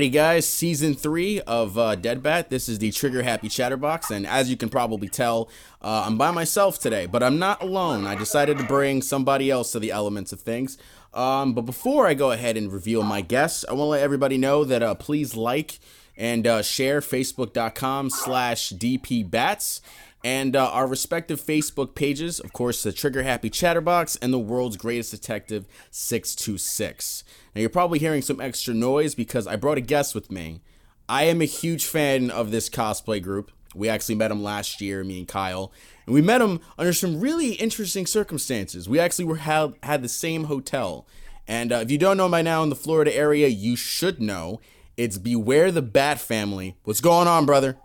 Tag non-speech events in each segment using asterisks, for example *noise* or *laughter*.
Alrighty, guys, season three of uh, Dead Bat. This is the Trigger Happy Chatterbox, and as you can probably tell, uh, I'm by myself today, but I'm not alone. I decided to bring somebody else to the elements of things. Um, but before I go ahead and reveal my guests, I want to let everybody know that uh, please like and uh, share facebook.com slash dpbats and uh, our respective Facebook pages, of course, the Trigger Happy Chatterbox and the World's Greatest Detective 626. Now, you're probably hearing some extra noise because I brought a guest with me. I am a huge fan of this cosplay group. We actually met him last year, me and Kyle, and we met him under some really interesting circumstances. We actually were had, had the same hotel. And uh, if you don't know by now in the Florida area, you should know. It's Beware the Bat Family. What's going on, brother?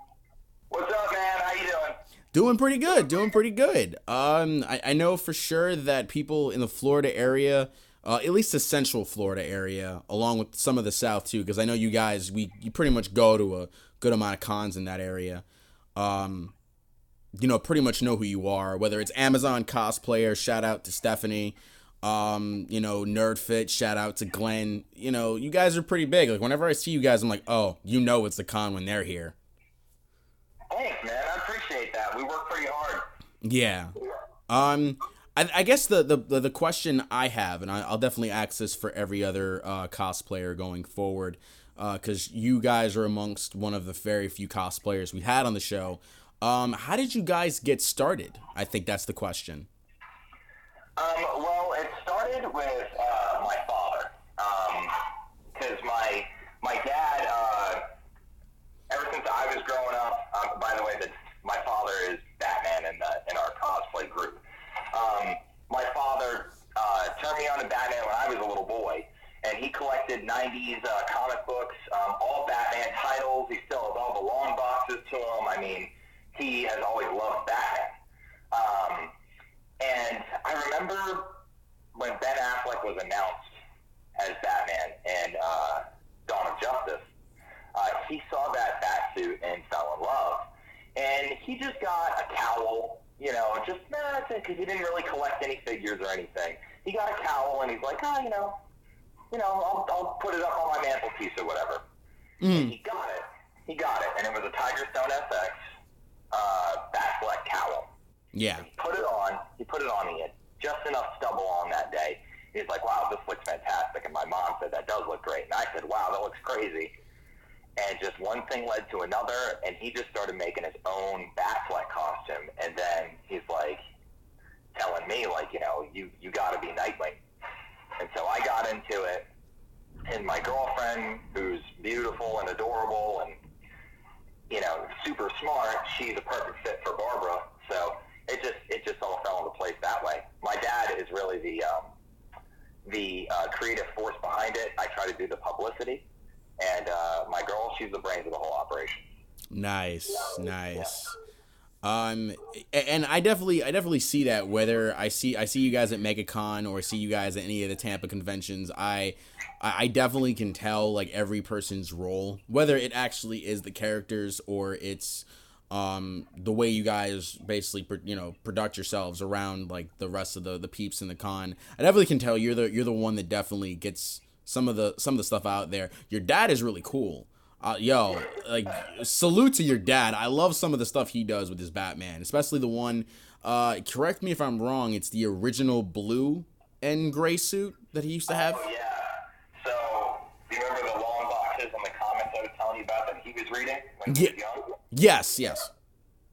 What's up, man? How you doing? Doing pretty good. Doing pretty good. Um, I, I know for sure that people in the Florida area, uh, at least the Central Florida area, along with some of the South too, because I know you guys, we you pretty much go to a good amount of cons in that area. Um, you know, pretty much know who you are. Whether it's Amazon cosplayer, shout out to Stephanie. Um, you know, Nerdfit, shout out to Glenn. You know, you guys are pretty big. Like whenever I see you guys, I'm like, oh, you know, it's the con when they're here. Thanks, man. I appreciate that. We work pretty hard. Yeah. Um, I, I guess the, the the question I have, and I, will definitely ask this for every other uh, cosplayer going forward, because uh, you guys are amongst one of the very few cosplayers we had on the show. Um, how did you guys get started? I think that's the question. Um, well, it started with uh, my father, because um, my my dad. Uh, ever since I was growing up, um, by the way, that my father is Batman in the in our cosplay group. Um, my father uh, turned me on to Batman when I was a little boy, and he collected '90s uh, comic books, um, all Batman titles. He still has all the long boxes to him. I mean, he has always loved Batman. Um, and I remember when Ben Affleck was announced as Batman in uh, Dawn of Justice, uh, he saw that bat suit and fell in love. And he just got a cowl, you know, just because he didn't really collect any figures or anything. He got a cowl and he's like, oh, you know, you know, I'll, I'll put it up on my mantelpiece or whatever. Mm. And he got it. He got it, and it was a Tiger Stone SX uh, Batfleck cowl. Yeah. He put it on. He put it on. He had just enough stubble on that day. He's like, "Wow, this looks fantastic." And my mom said, "That does look great." And I said, "Wow, that looks crazy." And just one thing led to another, and he just started making his own Batfleck costume. And then he's like telling me, like, you know, you you got to be Nightwing. And so I got into it. And my girlfriend, who's beautiful and adorable and you know super smart, she's a perfect fit for Barbara. So it just it just all fell into place that way. My dad is really the um, the uh, creative force behind it. I try to do the publicity, and uh, my girl, she's the brains of the whole operation. Nice, nice. Um, and I see that. Whether I see, I see you guys at MegaCon or see you guys at any of the Tampa conventions, I, I definitely can tell like every person's role, whether it actually is the characters or it's um the way you guys basically you know product yourselves around like the rest of the the peeps in the con i definitely can tell you're the you're the one that definitely gets some of the some of the stuff out there your dad is really cool uh, yo like salute to your dad i love some of the stuff he does with his batman especially the one uh correct me if i'm wrong it's the original blue and gray suit that he used to have oh, yeah so you remember the long boxes on the comments i was telling you about that he was reading when he yeah. was young Yes, yes.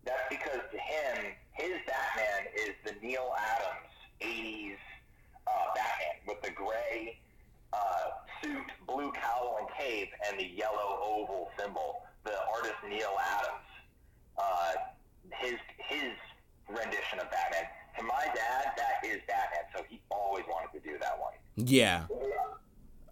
That's because to him, his Batman is the Neal Adams 80s uh, Batman with the gray blue cowl and cape, and the yellow oval symbol. The artist Neal Adams, uh, his his rendition of Batman. To my dad, that is Batman, so he always wanted to do that one. Yeah.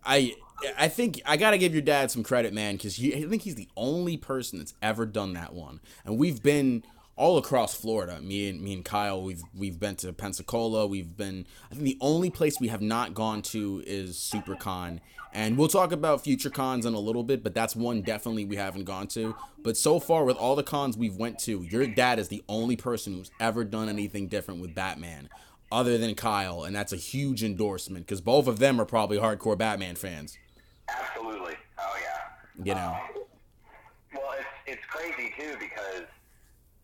I I think I gotta give your dad some credit, man, because I think he's the only person that's ever done that one. And we've been all across Florida. Me and me and Kyle, we've we've been to Pensacola. We've been. I think the only place we have not gone to is SuperCon, and we'll talk about future cons in a little bit. But that's one definitely we haven't gone to. But so far, with all the cons we've went to, your dad is the only person who's ever done anything different with Batman other than Kyle, and that's a huge endorsement because both of them are probably hardcore Batman fans. Absolutely. Oh yeah. You know. Um, well, it's it's crazy too because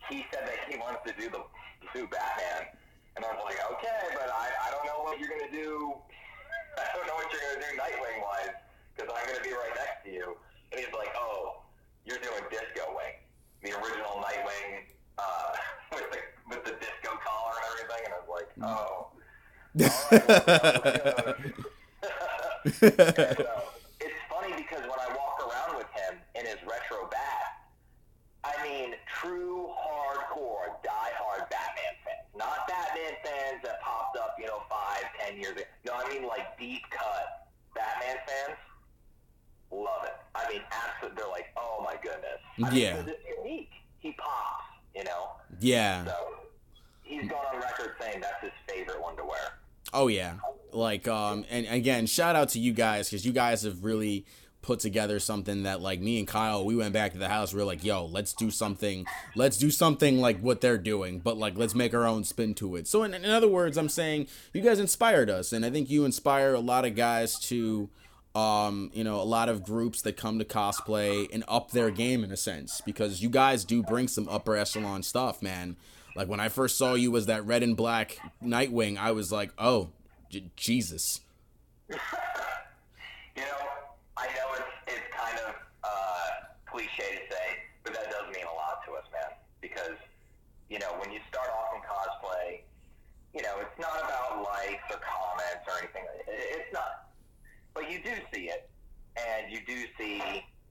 he said that he wants to do the do Batman, and I was like, okay, but I, I don't know what you're gonna do. *laughs* I don't know what you're gonna do Nightwing wise because I'm gonna be right next to you. And he's like, oh, you're doing Disco Wing, the original Nightwing uh, *laughs* with the with the disco collar and everything. And I was like, oh. All right, well, and, uh, it's funny because when I walk around with him in his retro bat, I mean true hardcore, die-hard Batman fans. Not Batman fans that popped up, you know, five, ten years ago. No, I mean like deep cut Batman fans. Love it. I mean, absolutely. They're like, oh my goodness. I mean, It's unique. He pops, you know. Yeah. So he's gone on record saying that's his favorite one to wear. Oh yeah. Like um and again, shout out to you guys cuz you guys have really put together something that like me and Kyle, we went back to the house, we are like, "Yo, let's do something. Let's do something like what they're doing, but like let's make our own spin to it." So in, in other words, I'm saying you guys inspired us and I think you inspire a lot of guys to um, you know, a lot of groups that come to cosplay and up their game in a sense because you guys do bring some upper echelon stuff, man. Like when I first saw you as that red and black Nightwing, I was like, "Oh, J- Jesus." *laughs* You know, I know it's it's kind of uh, cliche to say, but that does mean a lot to us, man. Because you know, when you start off in cosplay, you know, it's not about likes or comments or anything. It's not, but you do see it, and you do see,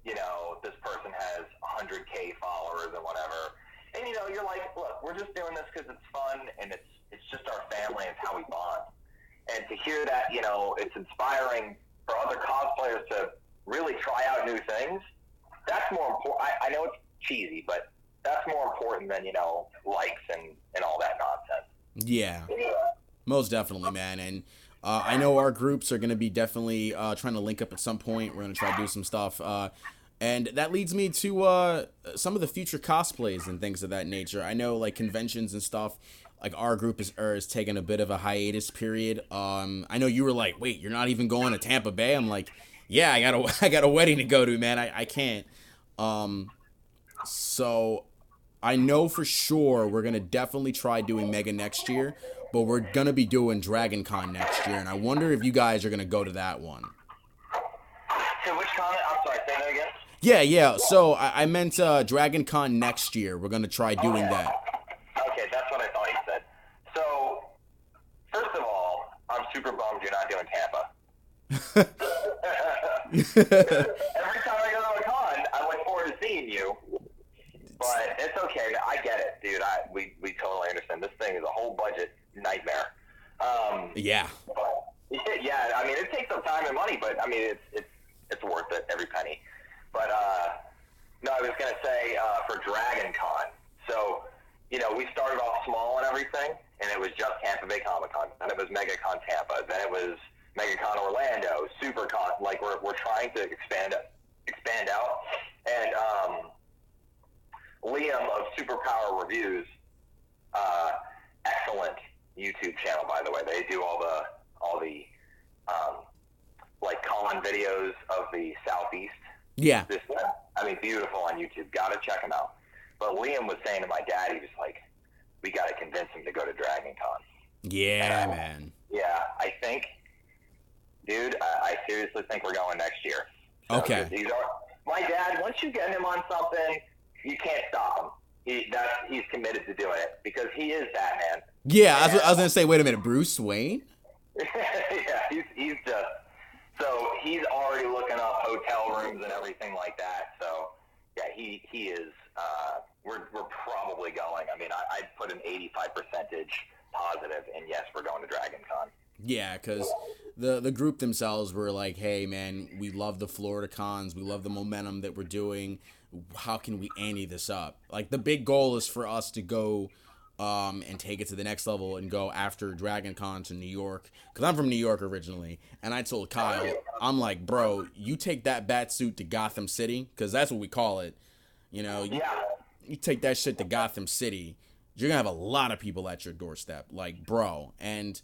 you know, this person has 100k followers or whatever, and you know, you're like, look, we're just doing this because it's fun and it's it's just our family. It's how we bond and to hear that, you know, it's inspiring for other cosplayers to really try out new things. That's more important. I, I know it's cheesy, but that's more important than you know likes and and all that nonsense. Yeah, most definitely, man. And uh, I know our groups are gonna be definitely uh, trying to link up at some point. We're gonna try to do some stuff. Uh, and that leads me to uh, some of the future cosplays and things of that nature. I know like conventions and stuff. Like our group is er, is taking a bit of a hiatus period. Um, I know you were like, wait, you're not even going to Tampa Bay. I'm like, yeah, I got a *laughs* I got a wedding to go to, man. I, I can't. Um, so I know for sure we're gonna definitely try doing Mega next year, but we're gonna be doing Dragon Con next year, and I wonder if you guys are gonna go to that one. To which comment? I'm sorry. Say that again. Yeah, yeah. So I, I meant uh, Dragon Con next year. We're gonna try doing that. Okay, that's what I thought you said. So, first of all, I'm super bummed you're not doing Tampa. Every time I go to a con, I look forward to seeing you. But it's okay. I get it, dude. I we, we totally understand. This thing is a whole budget nightmare. Um, Yeah, but, yeah, I mean, it takes some time and money, but I mean, it's it's it's worth it every penny. But uh, no, I was gonna say uh, for Dragon Con. So, you know, we started off small and everything, and it was just Tampa Bay Comic Con. Then it was Mega MegaCon Tampa. Then it was MegaCon Orlando, SuperCon. Like we're we're trying to expand expand out. And um, Liam of Superpower Reviews, uh, excellent YouTube channel by the way. They do all the all the um, like con videos of the southeast. yeah, This I mean, beautiful on YouTube. Got to check them out. But Liam was saying to my dad, he was like, "We got to convince him to go to Dragon Con." yeah, man. Yeah, I think, dude, I, I seriously think we're going next year. So, Okay. These are my dad. Once you get him on something, you can't stop him. He that's he's committed to doing it because he is Batman. Yeah, I was, I was gonna say, wait a minute, Bruce Wayne. *laughs* yeah, he's he's just so he's already looking up hotel rooms and everything like that. So yeah, he he is. Uh, we're we're probably going. I mean, I, I'd put an eighty-five percentage positive, and yes, we're going to Dragon Con. Yeah, because the the group themselves were like, "Hey, man, we love the Florida cons. We love the momentum that we're doing. How can we ante this up? Like, the big goal is for us to go um, and take it to the next level and go after Dragon Con to New York. Because I'm from New York originally, and I told Kyle, I'm like, bro, you take that bat suit to Gotham City, because that's what we call it. You know, you, Yeah, you take that shit to Gotham City, you're gonna have a lot of people at your doorstep, like bro. And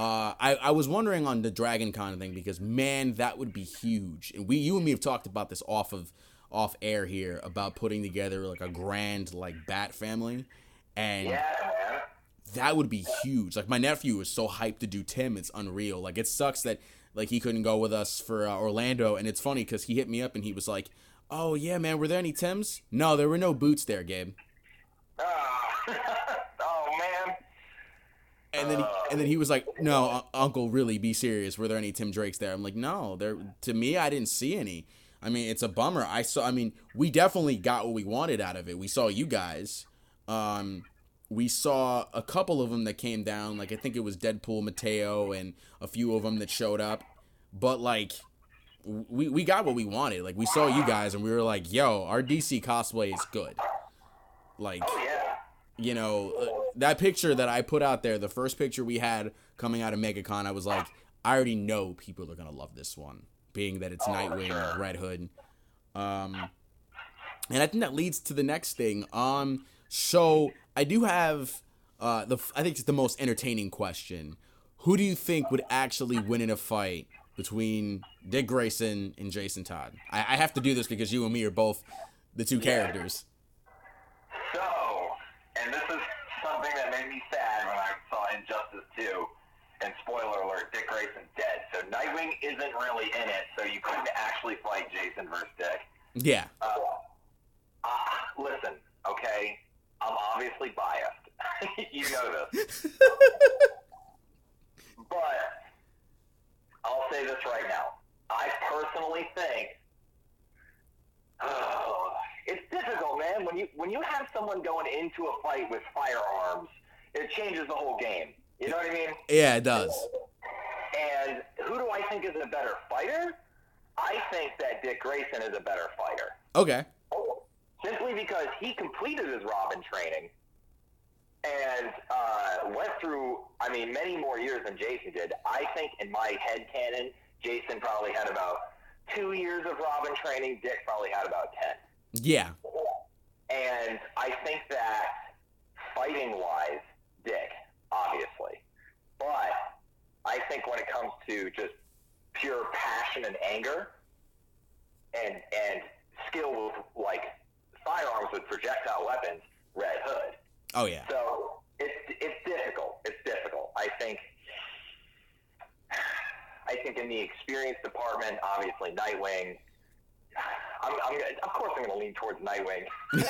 Uh, I, I was wondering on the Dragon Con thing because man, that would be huge. And we, you and me have talked about this off of off air here about putting together like a grand like bat family, and Yeah, that would be huge. Like my nephew is so hyped to do Tim, it's unreal. Like it sucks that like he couldn't go with us for uh, Orlando, and it's funny because he hit me up and he was like, "Oh yeah, man, were there any Tims? No, there were no boots there, Gabe." Oh. *laughs* And then he, and then he was like, "No, un- Uncle, really, be serious. Were there any Tim Drakes there?" I'm like, "No, there. To me, I didn't see any. I mean, it's a bummer. I saw. I mean, we definitely got what we wanted out of it. We saw you guys. Um, we saw a couple of them that came down. Like I think it was Deadpool, Mateo, and a few of them that showed up. But like, we we got what we wanted. Like we saw you guys, and we were like, "Yo, our DC cosplay is good." Like Oh yeah. You know, uh, that picture that I put out there, the first picture we had coming out of MegaCon, I was like, I already know people are gonna love this one, being that it's Oh, Nightwing, sure. Red Hood. Um, and I think that leads to the next thing. Um, so I do have uh the I think it's the most entertaining question. Who do you think would actually win in a fight between Dick Grayson and Jason Todd? I, I have to do this because you and me are both the two characters. So, and this is something that made me sad when I saw Injustice 2. And spoiler alert, Dick Grayson's dead. So Nightwing isn't really in it, so you couldn't actually fight Jason versus Dick. Yeah. Uh, uh, listen, okay? I'm obviously biased. *laughs* you know this. *laughs* but I'll say this right now. I personally think oh, *sighs* it's difficult, man. When you when you have someone going into a fight with firearms, it changes the whole game. You know what I mean? Yeah, it does. And who do I think is a better fighter? I think that Dick Grayson is a better fighter. Okay. Simply because he completed his Robin training and uh, went through, I mean, many more years than Jason did. I think in my head canon, Jason probably had about two years of Robin training. Dick probably had about 10. Yeah. And I think that fighting wise, Dick, obviously. But I think when it comes to just pure passion and anger and and skill with like firearms with projectile weapons, Red Hood. Oh yeah. So it's it's difficult. It's difficult. I think I think in the experience department, obviously Nightwing. I'm, I'm gonna, of course, I'm going to lean towards Nightwing. *laughs*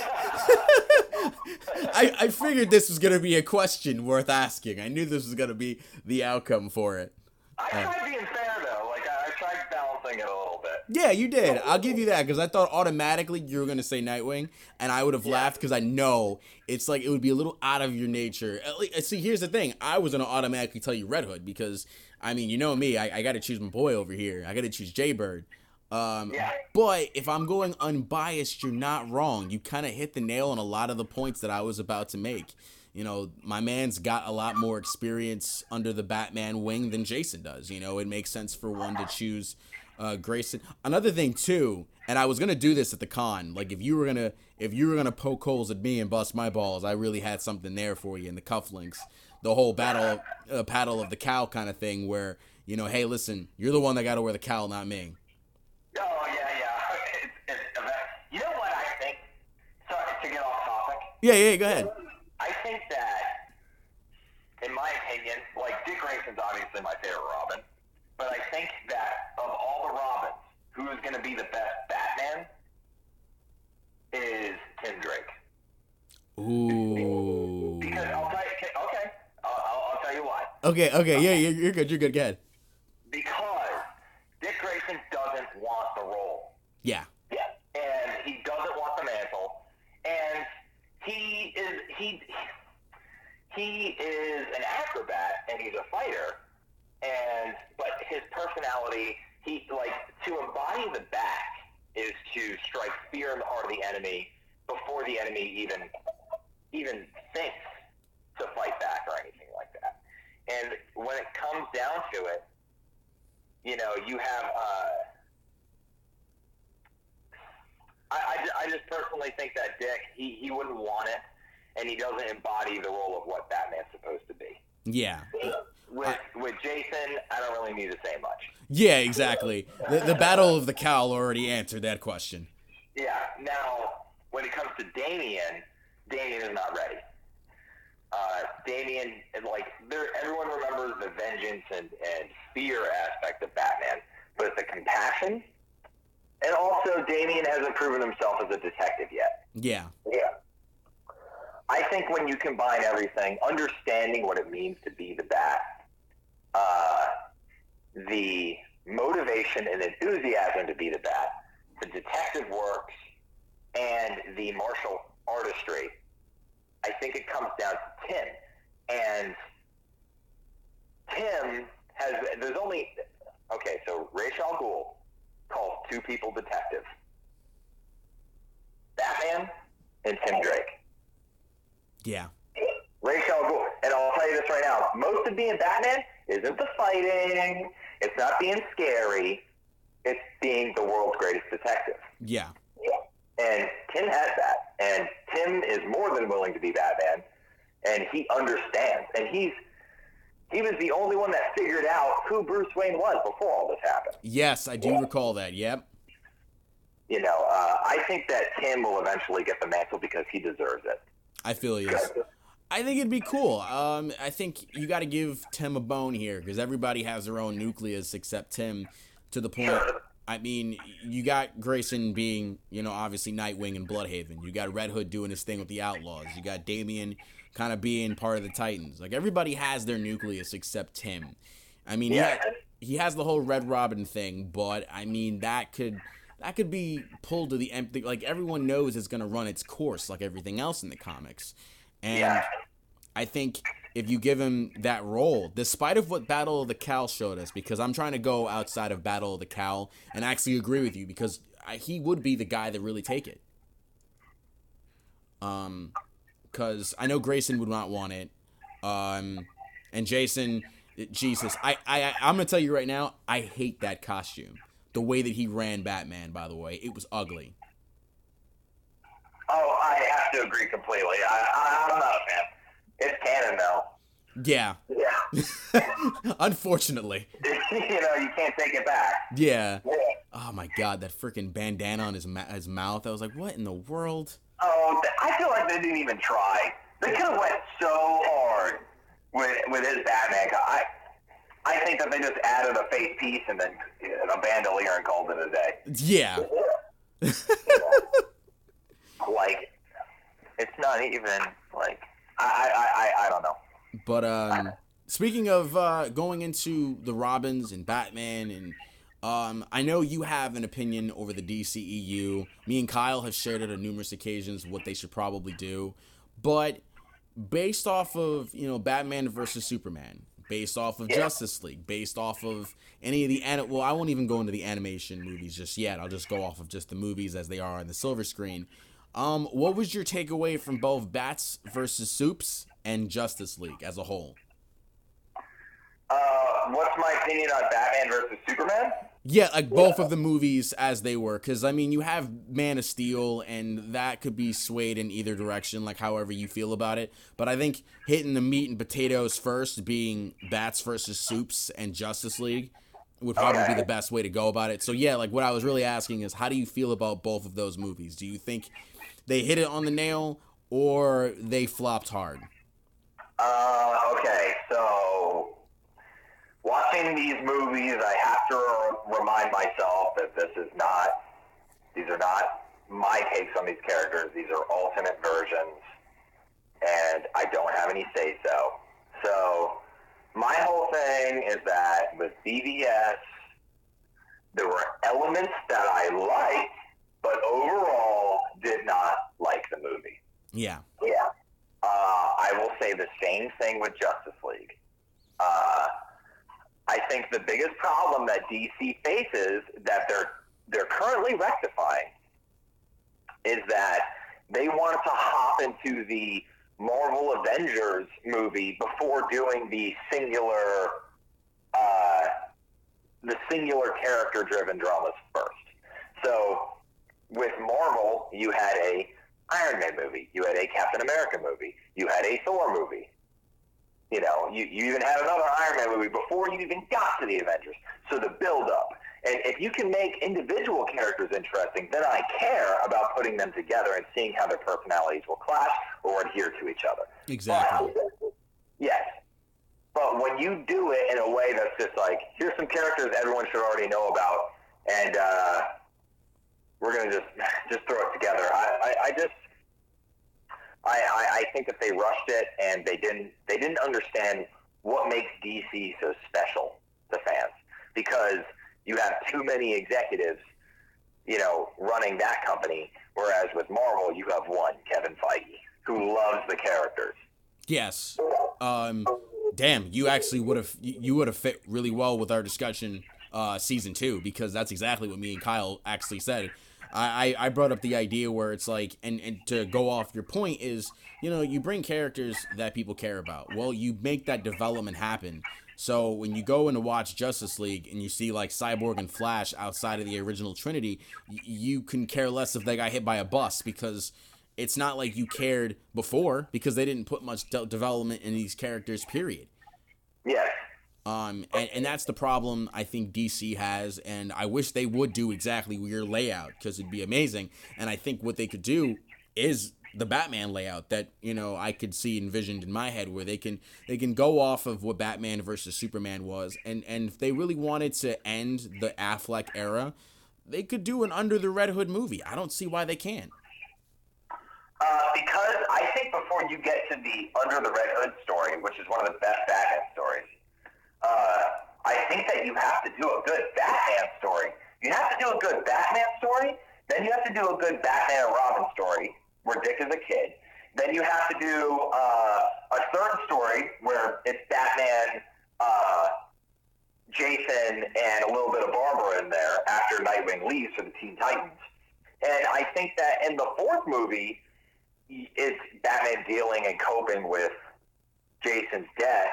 I, I figured this was gonna be a question worth asking. I knew this was gonna be the outcome for it. I uh. tried being fair though. Like I, I tried balancing it a little bit. Yeah, you did. I'll give you that because I thought automatically you were gonna say Nightwing, and I would have laughed because I know it's like it would be a little out of your nature. At least, see, here's the thing: I was gonna automatically tell you Red Hood because I mean, you know me, I, I got to choose my boy over here. I got to choose Jaybird. Um, Yeah. But if I'm going unbiased, you're not wrong. You kind of hit the nail on a lot of the points that I was about to make. You know, my man's got a lot more experience under the Batman wing than Jason does. You know, it makes sense for one to choose uh, Grayson. Another thing too, and I was gonna do this at the con. Like if you were gonna if you were gonna poke holes at me and bust my balls, I really had something there for you in the cufflinks. The whole battle, uh, paddle of the cow kind of thing, where you know, hey, listen, you're the one that got to wear the cowl, not me. Oh yeah, yeah. *laughs* It's, it's, you know what I think? Sorry to get off topic. Yeah, yeah, go ahead. I think that, in my opinion, like Dick Grayson's obviously my favorite Robin, but I think that of all the Robins, who is going to be the best Batman is Tim Drake. Ooh. Because I'll tell you, okay, I'll, I'll, I'll tell you why. Okay, okay, yeah, you're, you're good, you're good. Go ahead. Because Dick Grayson doesn't want the role. Yeah. Yeah. And he doesn't want the mantle. And he is he he is an acrobat and he's a fighter. And but his personality, he like to embody the back is to strike fear in the heart of the enemy before the enemy even even thinks to fight back or anything like that. And when it comes down to it, you know, you have uh, I, I, I just personally think that Dick, he, he wouldn't want it, and he doesn't embody the role of what Batman's supposed to be. Yeah. With I, with Jason I don't really need to say much. Yeah, exactly. The, the Battle of the Cowl already answered that question. Yeah. Now, when it comes to Damian, Damian is not ready. Uh, Damian, and like, there, everyone remembers the vengeance and, and fear aspect of Batman, but the compassion, and also Damian hasn't proven himself as a detective yet. Yeah. Yeah. I think when you combine everything, understanding what it means to be the bat, uh, the motivation and enthusiasm to be the bat, the detective works, and the martial artistry, I think it comes down to Tim. And Tim has, there's only, okay, so Ra's al Ghul calls two people detectives Batman and Tim Drake. Yeah. Ra's al Ghul. And I'll tell you this right now. Most of being Batman isn't the fighting. It's not being scary. It's being the world's greatest detective. Yeah. And Tim has that. And Tim is more than willing to be Batman. And he understands. And he's he was the only one that figured out who Bruce Wayne was before all this happened. Yes, I do recall that. Yep. You know, uh, I think that Tim will eventually get the mantle because he deserves it. I feel he is. I think it'd be cool. Um, I think you got to give Tim a bone here because everybody has their own nucleus except Tim. To the point, I mean, you got Grayson being, you know, obviously Nightwing and Blüdhaven. You got Red Hood doing his thing with the Outlaws. You got Damian kind of being part of the Titans. Like everybody has their nucleus except him. I mean, Yeah. he, he has the whole Red Robin thing, but I mean that could that could be pulled to the empty. Like everyone knows it's gonna run its course, like everything else in the comics. And Yeah. I think if you give him that role, despite of what Battle of the Cowl showed us, because I'm trying to go outside of Battle of the Cowl and actually agree with you, because I, he would be the guy that really take it. Um, because I know Grayson would not want it. Um, and Jason, Jesus, I, I, I'm gonna tell you right now, I hate that costume. The way that he ran Batman, by the way, it was ugly. Oh, I have to agree completely. I, I, I'm not a fan. It's canon now. Yeah, Yeah. *laughs* unfortunately. *laughs* you know, you can't take it back. Yeah. Yeah. Oh my god, that freaking bandana on his ma- his mouth. I was like, what in the world? Oh, I feel like they didn't even try. They could have went so hard with with his Batman. I I think that they just added a face piece and then a bandolier and called it a day. Yeah. *laughs* Like, it's not even like I I I, I don't know. But um, speaking of uh, going into the Robins and Batman, and um, I know you have an opinion over the DCEU. Me and Kyle have shared it on numerous occasions what they should probably do, but based off of you know Batman versus Superman, based off of Yeah. Justice League, based off of any of the ani- well, I won't even go into the animation movies just yet. I'll just go off of just the movies as they are on the silver screen. Um, what was your takeaway from both Bats versus Soups and Justice League as a whole? Uh, what's my opinion on Batman versus Superman? Yeah, like both of the movies as they were, because I mean, you have Man of Steel, and that could be swayed in either direction, like however you feel about it. But I think hitting the meat and potatoes first, being Bats versus Soups and Justice League, would probably Okay. be the best way to go about it. So yeah, like what I was really asking is, how do you feel about both of those movies? Do you think they hit it on the nail, or they flopped hard? Uh, okay, so watching these movies, I have to remind myself that this is not, these are not my takes on these characters. These are alternate versions, and I don't have any say so. So, my whole thing is that with BVS, there were elements that I liked, but overall did not like the movie. Yeah, Yeah. Uh, I will say the same thing with Justice League. Uh, I think the biggest problem that DC faces that they're they're currently rectifying is that they wanted to hop into the Marvel Avengers movie before doing the singular uh, the singular character driven dramas first. So with Marvel, you had a Iron Man movie, you had a Captain America movie, you had a Thor movie. You know, you, you even had another Iron Man movie before you even got to the Avengers. So the build up. And if you can make individual characters interesting, then I care about putting them together and seeing how their personalities will clash or adhere to each other. Exactly. But, yes. But when you do it in a way that's just like, here's some characters everyone should already know about, and uh, we're gonna just *laughs* just throw it together. I, I, I just I, I, I think that they rushed it and they didn't they didn't understand what makes DC so special to fans because you have too many executives, you know, running that company. Whereas with Marvel, you have one, Kevin Feige, who loves the characters. Yes. Um, damn, you actually would have you would have fit really well with our discussion uh, season two because that's exactly what me and Kyle actually said. I, I brought up the idea where it's like, and, and to go off your point is, you know, you bring characters that people care about. Well, you make that development happen. So when you go in to watch Justice League and you see like Cyborg and Flash outside of the original Trinity, you can care less if they got hit by a bus because it's not like you cared before because they didn't put much de- development in these characters. Period. Yes. Um, and, and that's the problem I think DC has, and I wish they would do exactly your layout because it'd be amazing. And I think what they could do is the Batman layout that you know I could see envisioned in my head, where they can they can go off of what Batman versus Superman was, and and if they really wanted to end the Affleck era, they could do an Under the Red Hood movie. I don't see why they can't. Uh, because I think before you get to the Under the Red Hood story, which is one of the best Batman stories, uh, I think that you have to do a good Batman story. You have to do a good Batman story, then you have to do a good Batman and Robin story where Dick is a kid. Then you have to do uh, a third story where it's Batman, uh, Jason, and a little bit of Barbara in there after Nightwing leaves for the Teen Titans. And I think that in the fourth movie, it's Batman dealing and coping with Jason's death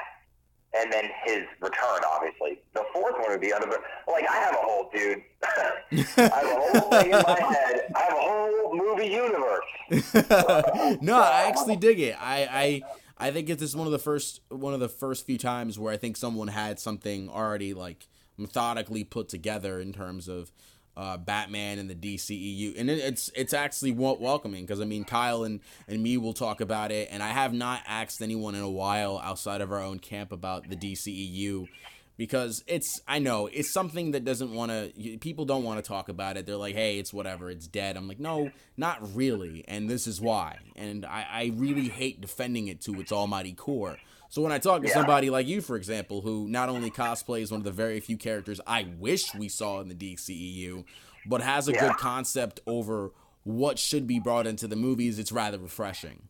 and then his return, obviously. The fourth one would be under like I have a whole dude. *laughs* I have a whole thing in my head. I have a whole movie universe. *laughs* no, I actually dig it. I I I think it's just one of the first one of the first few times where I think someone had something already like methodically put together in terms of uh, Batman and the DCEU, and it, it's it's actually welcoming because I mean Kyle and and me will talk about it, and I have not asked anyone in a while outside of our own camp about the DCEU because it's I know it's something that doesn't want to people don't want to talk about it. They're like, hey, it's whatever, it's dead. I'm like, no, not really, and this is why. And I, I really hate defending it to its almighty core. So when I talk to yeah. somebody like you, for example, who not only cosplays one of the very few characters I wish we saw in the DCEU, but has a yeah. good concept over what should be brought into the movies, it's rather refreshing.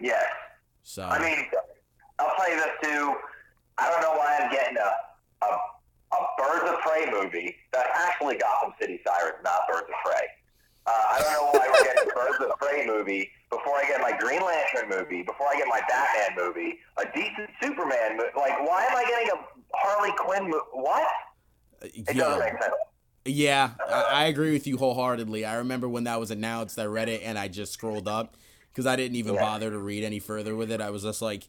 Yes. So I mean, I'll tell you this too. I don't know why I'm getting a a, a Birds of Prey movie that's actually Gotham City Sirens, not Birds of Prey. Uh, I don't know why we're getting a Birds of Prey movie before I get my Green Lantern movie, before I get my Batman movie, a decent Superman movie. Like, why am I getting a Harley Quinn movie? What? It Yo. doesn't make sense. Yeah, I, I, agree with you wholeheartedly. I remember when that was announced, I read it and I just scrolled up because I didn't even yeah. bother to read any further with it. I was just like,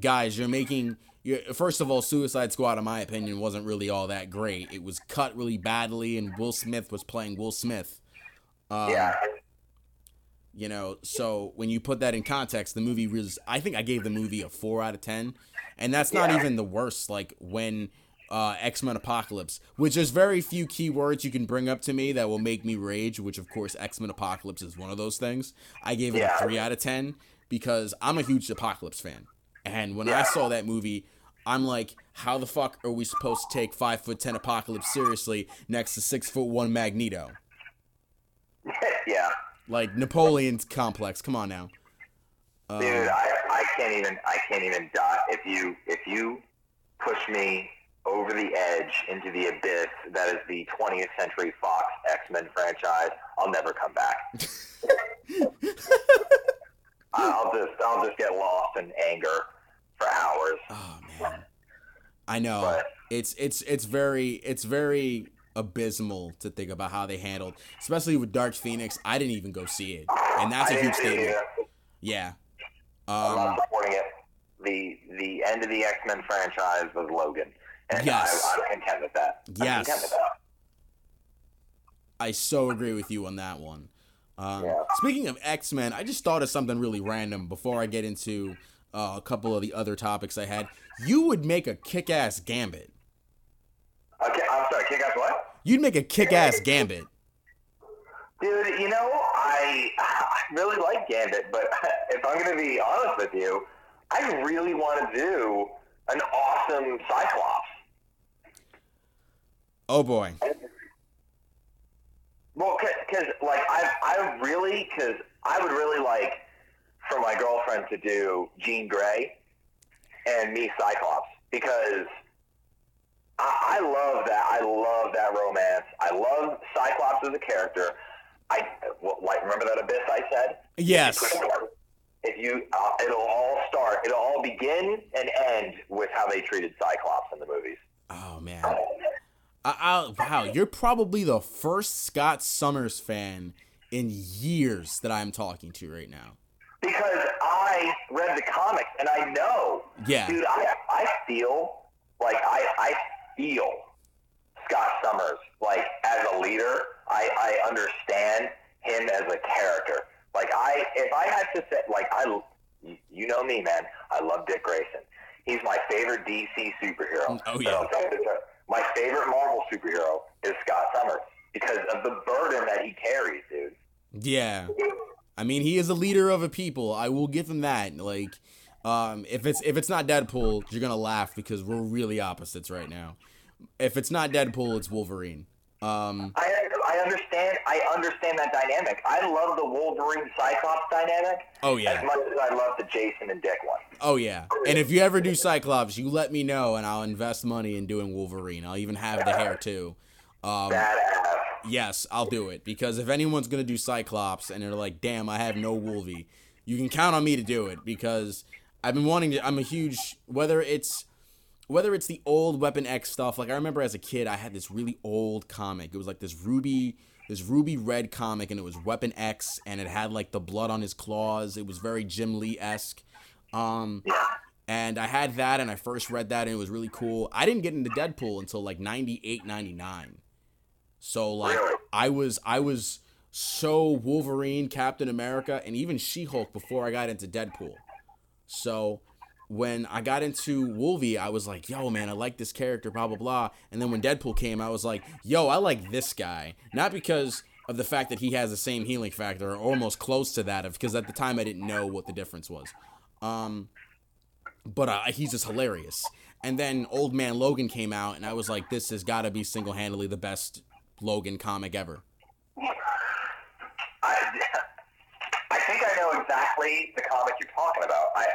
guys, you're making. You're, first of all, Suicide Squad, in my opinion, wasn't really all that great. It was cut really badly, and Will Smith was playing Will Smith. Um, yeah. You know, so when you put that in context, the movie was. I think I gave the movie a four out of ten, and that's not yeah. even the worst. Like when uh, X Men Apocalypse, which there's very few keywords you can bring up to me that will make me rage. Which of course, X Men Apocalypse is one of those things. I gave it yeah. a three out of ten because I'm a huge Apocalypse fan, and when yeah. I saw that movie, I'm like, how the fuck are we supposed to take five foot ten Apocalypse seriously next to six foot one Magneto? *laughs* yeah. Like Napoleon's complex. Come on now. Um, Dude, I, I can't even I can't even die. If you if you push me over the edge into the abyss that is the 20th Century Fox X Men franchise, I'll never come back. *laughs* I'll just I'll just get lost in anger for hours. Oh man, I know but, it's it's it's very it's very abysmal to think about how they handled, especially with Dark Phoenix. I didn't even go see it, and that's a huge statement. Yeah. Um, I'm not supporting it. the the end of the X Men franchise was Logan, and Yes. I, I'm content with that. I'm Yes. content with that. I so agree with you on that one. Um, Yeah. Speaking of X Men, I just thought of something really random before I get into uh, a couple of the other topics I had. You would make a kick ass Gambit. Okay, I'm sorry. Kick ass what? You'd make a kick ass Gambit. Dude, you know, I, I really like Gambit, but *laughs* if I'm going to be honest with you, I really want to do an awesome Cyclops. Oh boy. Well, because like I, I really, because I would really like for my girlfriend to do Jean Grey and me Cyclops because I, I love that. I love that romance. I love Cyclops as a character. I like remember that abyss I said. Yes. If you, uh, it'll all start. It'll all begin and end with how they treated Cyclops in the movies. Oh man. I, I, wow, you're probably the first Scott Summers fan in years that I'm talking to right now. Because I read the comics and I know, Yeah. dude, I, I feel like I, I feel Scott Summers like as a leader. I, I understand him as a character. Like I, if I had to say, like I, you know me, man. I love Dick Grayson. He's my favorite DC superhero. Mm, oh, yeah. I'll tell you this, my favorite Marvel superhero is Scott Summers because of the burden that he carries, dude. Yeah. I mean, he is a leader of a people. I will give him that. Like, um, if it's if it's not Deadpool, you're gonna laugh because we're really opposites right now. If it's not Deadpool, it's Wolverine. Um, I, I understand. I understand that dynamic. I love the Wolverine Cyclops dynamic oh yeah. as much as I love the Jason and Dick one. oh yeah. And if you ever do Cyclops, you let me know, and I'll invest money in doing Wolverine. I'll even have the hair too. Um, Badass. Yes, I'll do it because if anyone's gonna do Cyclops and they're like, "Damn, I have no Wolvie," you can count on me to do it because I've been wanting to. I'm a huge whether it's whether it's the old Weapon X stuff. Like I remember as a kid, I had this really old comic. It was like this ruby, this ruby red comic, and it was Weapon X, and it had like the blood on his claws. It was very Jim Lee esque. Um, and I had that, and I first read that, and it was really cool. I didn't get into Deadpool until like 98, 99. So like I was I was so Wolverine, Captain America, and even She-Hulk before I got into Deadpool. So when I got into Wolvie, I was like, yo, man, I like this character, blah, blah, blah. And then when Deadpool came, I was like, yo, I like this guy. Not because of the fact that he has the same healing factor or almost close to that, because at the time I didn't know what the difference was. Um, but uh, he's just hilarious. And then Old Man Logan came out, and I was like, this has got to be single handedly the best Logan comic ever. I, I think I know exactly the comic you're talking about. I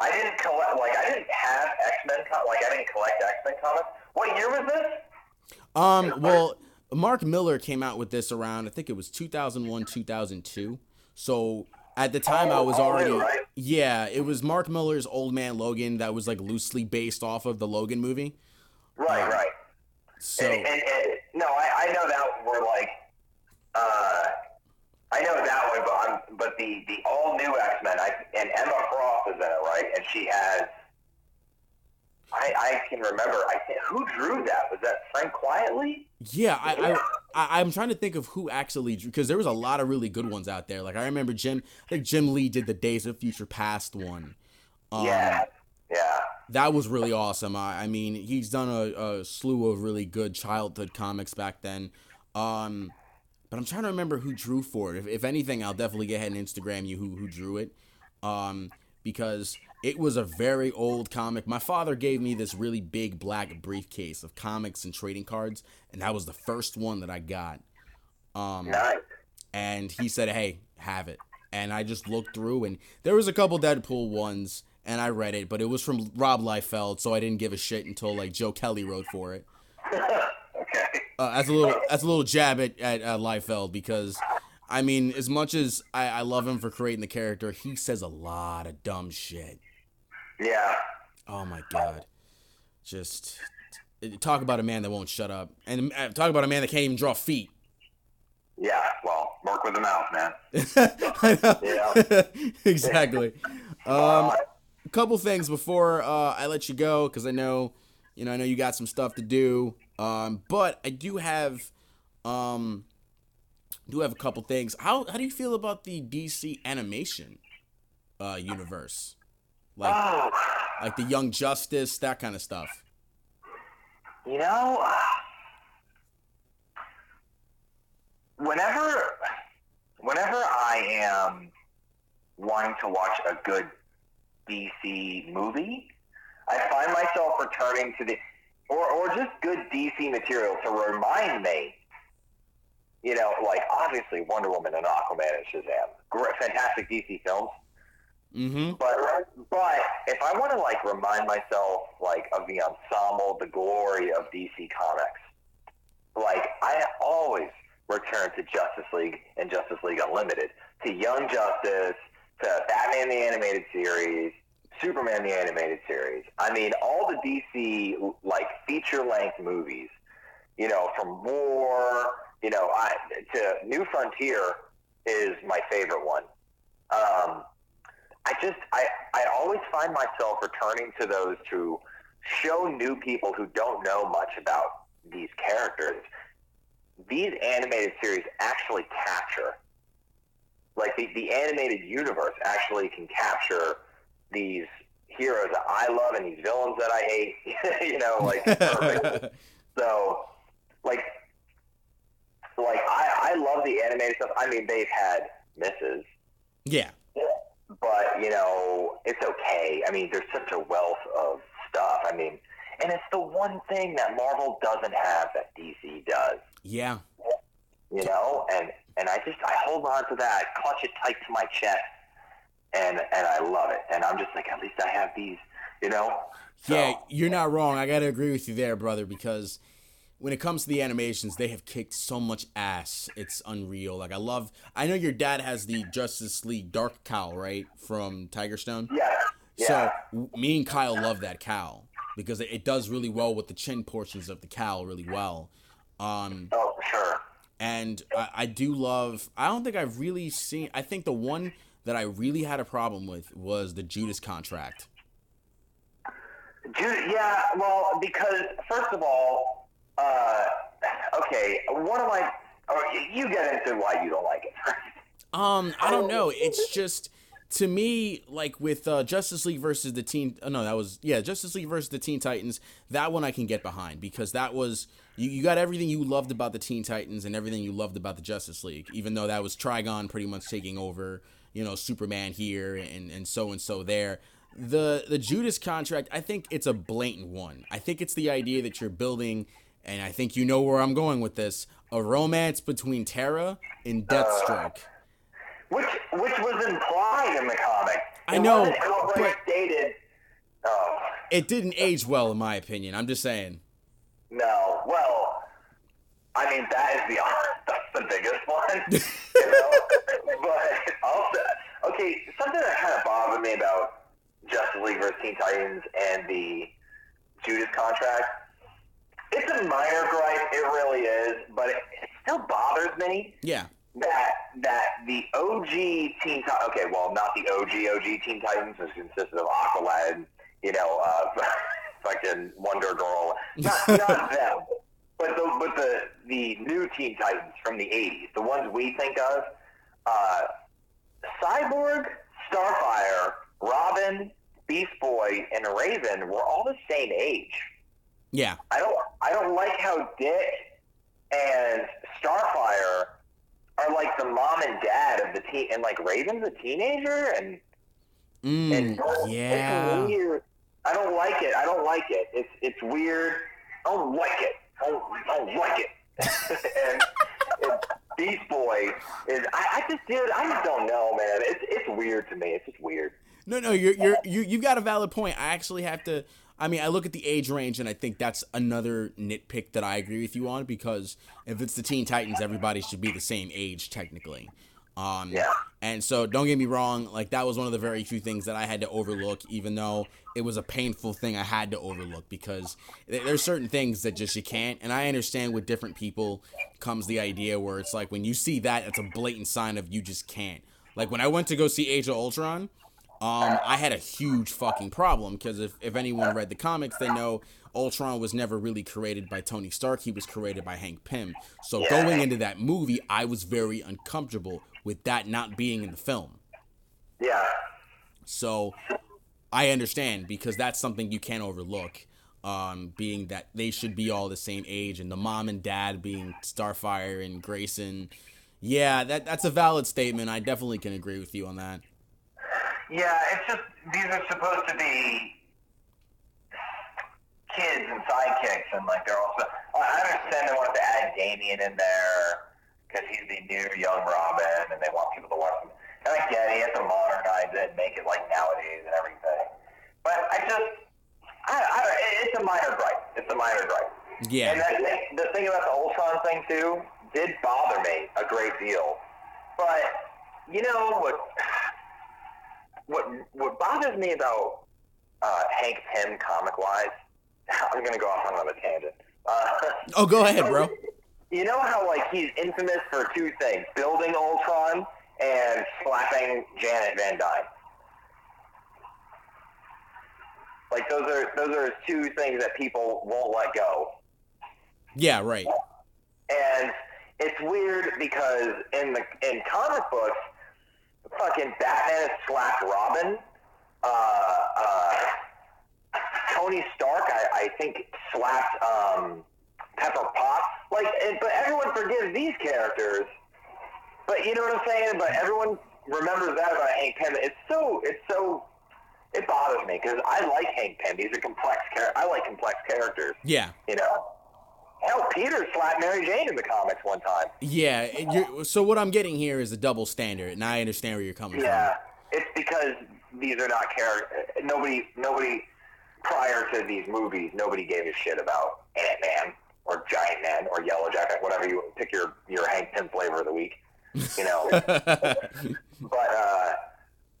I didn't collect like I didn't have X Men like I didn't collect X Men comics. What year was this? Um, well, Mark Millar came out with this around, I think it was 2001, 2002. So at the time, I was Oh, already. Yeah, it was Mark Millar's Old Man Logan that was like loosely based off of the Logan movie. Right, Um, right. So, And, and, and no, I, I know that we're like, uh, I know that one, but I'm, but the the all new X Men, and Emma Frost is in it, right? And she has, I I can remember. I think who drew that was that Frank Quitely. yeah, I, I, I, I'm trying to think of who actually drew, because there was a lot of really good ones out there. Like, I remember Jim, I think Jim Lee did the Days of Future Past one. Um, yeah, yeah. that was really awesome. I, I mean, he's done a, a slew of really good childhood comics back then. Um, but I'm trying to remember who drew for it. If, if anything, I'll definitely get ahead and Instagram you who who drew it, um, because it was a very old comic. My father gave me this really big black briefcase of comics and trading cards, and that was the first one that I got. Um, and he said, "Hey, have it." And I just looked through, and there was a couple Deadpool ones, and I read it, but it was from Rob Liefeld, so I didn't give a shit until like Joe Kelly wrote for it. *laughs* Uh, that's a little that's a little jab at at uh, Liefeld because, I mean, as much as I, I love him for creating the character, he says a lot of dumb shit. Yeah. Oh my god, just talk about a man that won't shut up, and uh, talk about a man that can't even draw feet. Yeah. Well, work with the mouth, man. *laughs* *laughs* *laughs* Exactly. Um, a couple things before uh, I let you go because I know, you know, I know you got some stuff to do. Um, but I do have, um, do have a couple things. How how do you feel about the DC animation uh, universe? Like Oh, like the Young Justice, that kind of stuff. you know, whenever, whenever I am wanting to watch a good DC movie, I find myself returning to the, or, or just good DC material to remind me, you know, like obviously Wonder Woman and Aquaman and Shazam, great, fantastic DC films. Mm-hmm. But but if I want to like remind myself like of the ensemble, the glory of DC Comics, like I always return to Justice League and Justice League Unlimited, to Young Justice, to Batman the Animated Series, Superman the Animated Series. I mean, all the DC like feature length movies, you know, from War, you know, I, to New Frontier is my favorite one. Um, I just I, I always find myself returning to those to show new people who don't know much about these characters. These animated series actually capture like the, the animated universe actually can capture these heroes that I love and these villains that I hate. *laughs* you know, like *laughs* perfect. So, like, like I, I love the animated stuff. I mean, they've had misses, yeah. but you know, it's okay. I mean, there's such a wealth of stuff. I mean, and it's the one thing that Marvel doesn't have that DC does. Yeah. You know, and and I just I hold on to that, clutch it tight to my chest, and and I love it. And I'm just like, at least I have these. You know. So, Yeah, you're not wrong. I gotta agree with you there, brother, because when it comes to the animations, they have kicked so much ass. It's unreal. Like I love. I know your dad has the Justice League Dark Cowl, right, from Tiger Stone. Yeah. Yeah. So me and Kyle love that cowl because it, it does really well with the chin portions of the cowl really well. Um, oh, sure. and I, I do love. I don't think I've really seen. I think the one that I really had a problem with was the Judas contract. Dude, yeah, well, because first of all, uh, okay, one of my, or you get into why you don't like it. *laughs* Um, I don't know. It's just to me like with uh, Justice League versus the Teen. Oh, no, that was yeah, Justice League versus the Teen Titans. That one I can get behind because that was you. You got everything you loved about the Teen Titans and everything you loved about the Justice League. Even though that was Trigon pretty much taking over, you know, Superman here and and so and so there. The the Judas contract, I think it's a blatant one. I think it's the idea that you're building, and I think you know where I'm going with this. A romance between Terra and Deathstroke. Uh, which which was implied in the comic. I know, but- stated. Oh It didn't age well, in my opinion. I'm just saying. no, well, I mean that is the *laughs* that's the biggest one. *laughs* you know? *laughs* but also, okay, something that kind of bothered me about Justice League versus Teen Titans and the Judas contract. It's a minor gripe, it really is, but it, it still bothers me Yeah. that that the OG Teen Titans, okay, well, not the OG OG Teen Titans, which consisted of Aqualad, you know, uh, fucking Wonder Girl, not, not them, but the but the the new Teen Titans from the '80s, the ones we think of, uh, Cyborg, Starfire, Robin, Beast Boy, and Raven were all the same age. Yeah. I don't I don't like how Dick and Starfire are like the mom and dad of the teen and like Raven's a teenager and, Mm, and yeah. it's weird. I don't like it. I don't like it. It's it's weird. I don't like it. I don't, I don't like it. *laughs* and, and Beast Boy is I, I just dude, I just don't know, man. It's it's weird to me. It's just weird. No, no, you're you're you you got a valid point. I actually have to. I mean, I look at the age range, and I think that's another nitpick that I agree with you on because if it's the Teen Titans, everybody should be the same age technically. Um, Yeah. And so, don't get me wrong. Like that was one of the very few things that I had to overlook, even though it was a painful thing I had to overlook because th- there's certain things that just you can't. And I understand with different people comes the idea where it's like when you see that, it's a blatant sign of you just can't. Like when I went to go see Age of Ultron, Um, I had a huge fucking problem because if, if anyone read the comics, they know Ultron was never really created by Tony Stark. He was created by Hank Pym. So going into that movie, I was very uncomfortable with that not being in the film. Yeah. So I understand because that's something you can't overlook. Um, being that they should be all the same age, and the mom and dad being Starfire and Grayson. Yeah, that that's a valid statement. I definitely can agree with you on that. Yeah, it's just these are supposed to be kids and sidekicks, and like they're also. I understand they wanted to add Damian in there because he's the new young Robin, and they want people to watch him. And I get it, you have to modernize it, and make it like nowadays and everything. But I just, I, I don't, it's a minor gripe. It's a minor gripe. And Yeah, that thing, the thing about the Ultron thing too did bother me a great deal. But you know what? What what bothers me about uh, Hank Pym comic wise? *laughs* I'm gonna go off on another tangent. Uh, Oh, go ahead, bro. You know how like he's infamous for two things: building Ultron and slapping Janet Van Dyne. Like those are those are two things that people won't let go. Yeah, right. And it's weird because in the in comic books, fucking Batman has slapped Robin. Uh, uh, Tony Stark, I, I think, slapped um, Pepper Potts. Like, and, but everyone forgives these characters. But you know what I'm saying? But everyone remembers that about Hank Pym. It's so it's so it bothers me because I like Hank Pym. He's a complex character. I like complex characters. Yeah, You know. Hell, Peter slapped Mary Jane in the comics one time. yeah. you're- so what I'm getting here is a double standard, and I understand where you're coming from. Yeah, it's because these are not characters. Nobody, nobody prior to these movies, nobody gave a shit about Ant Man or Giant Man or Yellow Jacket, whatever you pick your your Hank Pym flavor of the week. You know, *laughs* but uh,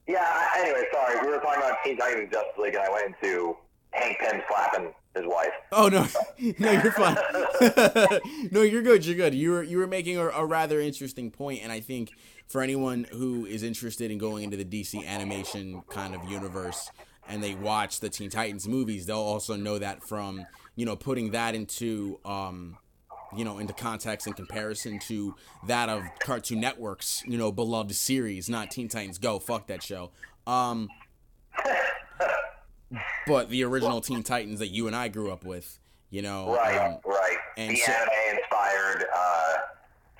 yeah. Anyway, sorry, we were talking about Teen Titans Justice League, and I went into Hank Pym slapping his wife. oh no, *laughs* no, you're fine. *laughs* no, you're good. You're good. You were you were making a, a rather interesting point, and I think for anyone who is interested in going into the DC animation kind of universe and they watch the Teen Titans movies, they'll also know that from you know putting that into um you know into context and comparison to that of Cartoon Network's you know beloved series, not Teen Titans Go. Fuck that show. Um, but the original Teen Titans that you and I grew up with, you know. Right, um, right. and the so- anime inspired uh,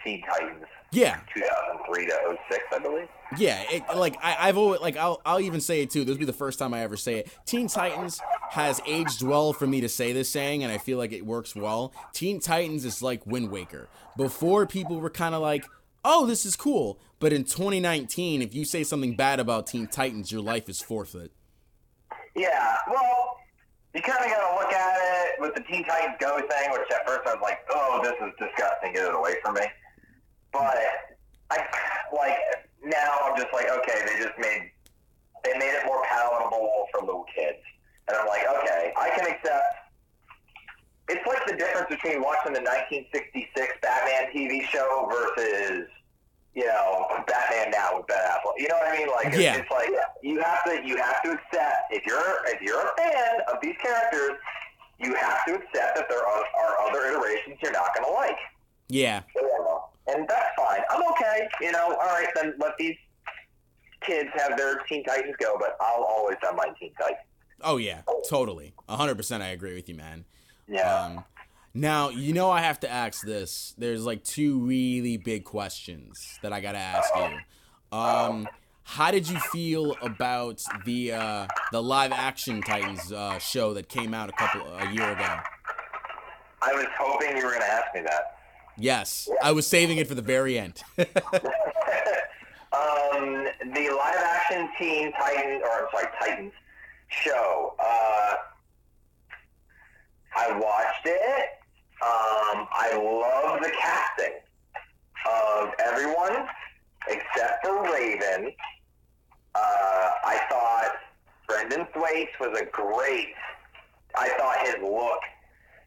Teen Titans, yeah, 2003 to 06, I believe. yeah. It, like I, I've always like I'll I'll even say it too. This will be the first time I ever say it. Teen Titans has aged well for me to say this saying, and I feel like it works well. Teen Titans is like Wind Waker. Before people were kind of like, oh, this is cool, but in 2019, if you say something bad about Teen Titans, your life is forfeit. Yeah, well, you kind of got to look at it with the Teen Titans Go thing, which at first I was like, oh, this is disgusting, get it away from me. But I like now I'm just like, okay, they just made they made it more palatable for little kids, and I'm like, okay, I can accept. It's like the difference between watching the 1966 Batman TV show versus you know, Batman now with Ben Affleck. You know what I mean? Like, it's, Yeah. it's like you have to you have to accept if you're if you're a fan of these characters, you have to accept that there are, are other iterations you're not going to like, Yeah, and that's fine. I'm okay. You know, all right, then let these kids have their Teen Titans go, but I'll always have my Teen Titans. Oh yeah, totally. 100% I agree with you, man. Yeah. Um now, you know I have to ask this. There's like two really big questions that I got to ask you. Um how did you feel about the uh the live action Titans uh show that came out a couple a year ago? I was hoping you were going to ask me that. Yes, I was saving it for the very end. *laughs* *laughs* um, the live action Teen Titan, or I'm sorry, Titans show. Uh, I watched it. Um, I love the casting of everyone except for Raven. Uh, I thought Brenton Thwaites was a great. I thought his look.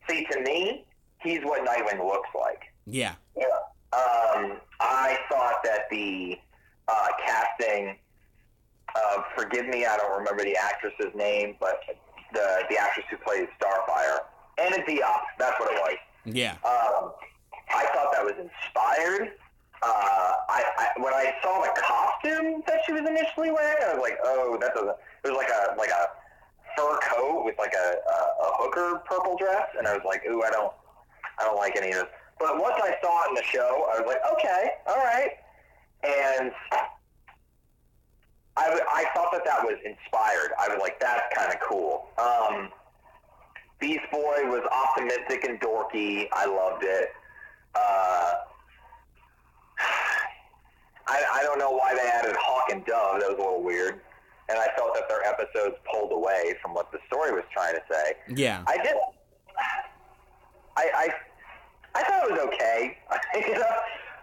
See, to me, he's what Nightwing looks like. yeah. Yeah. Um, I thought that the uh, casting Uh, forgive me, I don't remember the actress's name, but the the actress who plays Starfire, Anna Diop. That's what it was. Yeah. Um, I thought that was inspired. Uh, I, I when I saw the costume that she was initially wearing, I was like, oh, that doesn't. It was like a like a fur coat with like a, a, a hooker purple dress, and I was like, ooh, I don't, I don't like any of this. But once I saw it in the show, I was like, okay, all right, and I, w- I thought that that was inspired. I was like, that's kind of cool. Um, Beast Boy was optimistic and dorky. I loved it. Uh, *sighs* I, I don't know why they added Hawk and Dove. That was a little weird. And I felt that their episodes pulled away from what the story was trying to say. Yeah. I did. I I, I thought it was okay. *laughs* you know,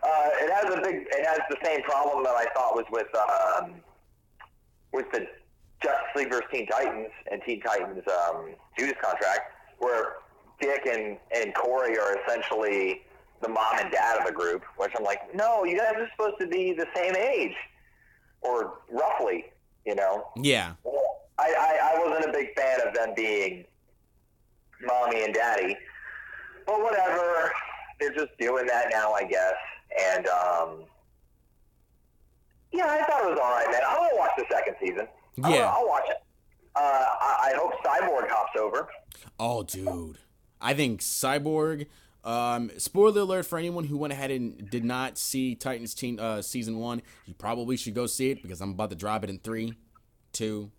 uh, it has a big. It has the same problem that I thought was with um, with the Justice League versus Teen Titans and Teen Titans um, Judas contract, where Dick and and Kory are essentially the mom and dad of the group. Which I'm like, no, you guys are supposed to be the same age, or roughly. You know. Yeah. I, I, I wasn't a big fan of them being mommy and daddy, but whatever. They're just doing that now, I guess. And um, yeah, I thought it was all right, man. I'm gonna watch the second season. I'll- Yeah. I'll, watch it. Uh, I, I hope Cyborg hops over. Oh, dude. I think Cyborg. Um, spoiler alert for anyone who went ahead and did not see Titans teen, uh, season one. You probably should go see it because I'm about to drop it in three, two,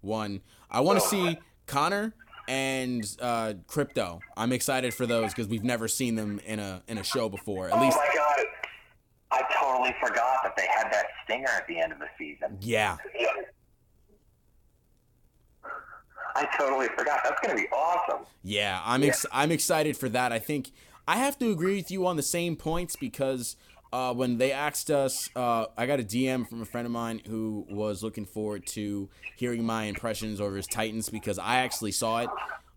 one. I want to see Conner and uh, Krypto. I'm excited for those because we've never seen them in a in a show before. At oh least, I totally forgot that they had that stinger at the end of the season. yeah, I totally forgot. That's gonna be awesome. Yeah, I'm ex- I'm excited for that. I think I have to agree with you on the same points because uh, when they asked us, uh, I got a DM from a friend of mine who was looking forward to hearing my impressions over his Titans because I actually saw it.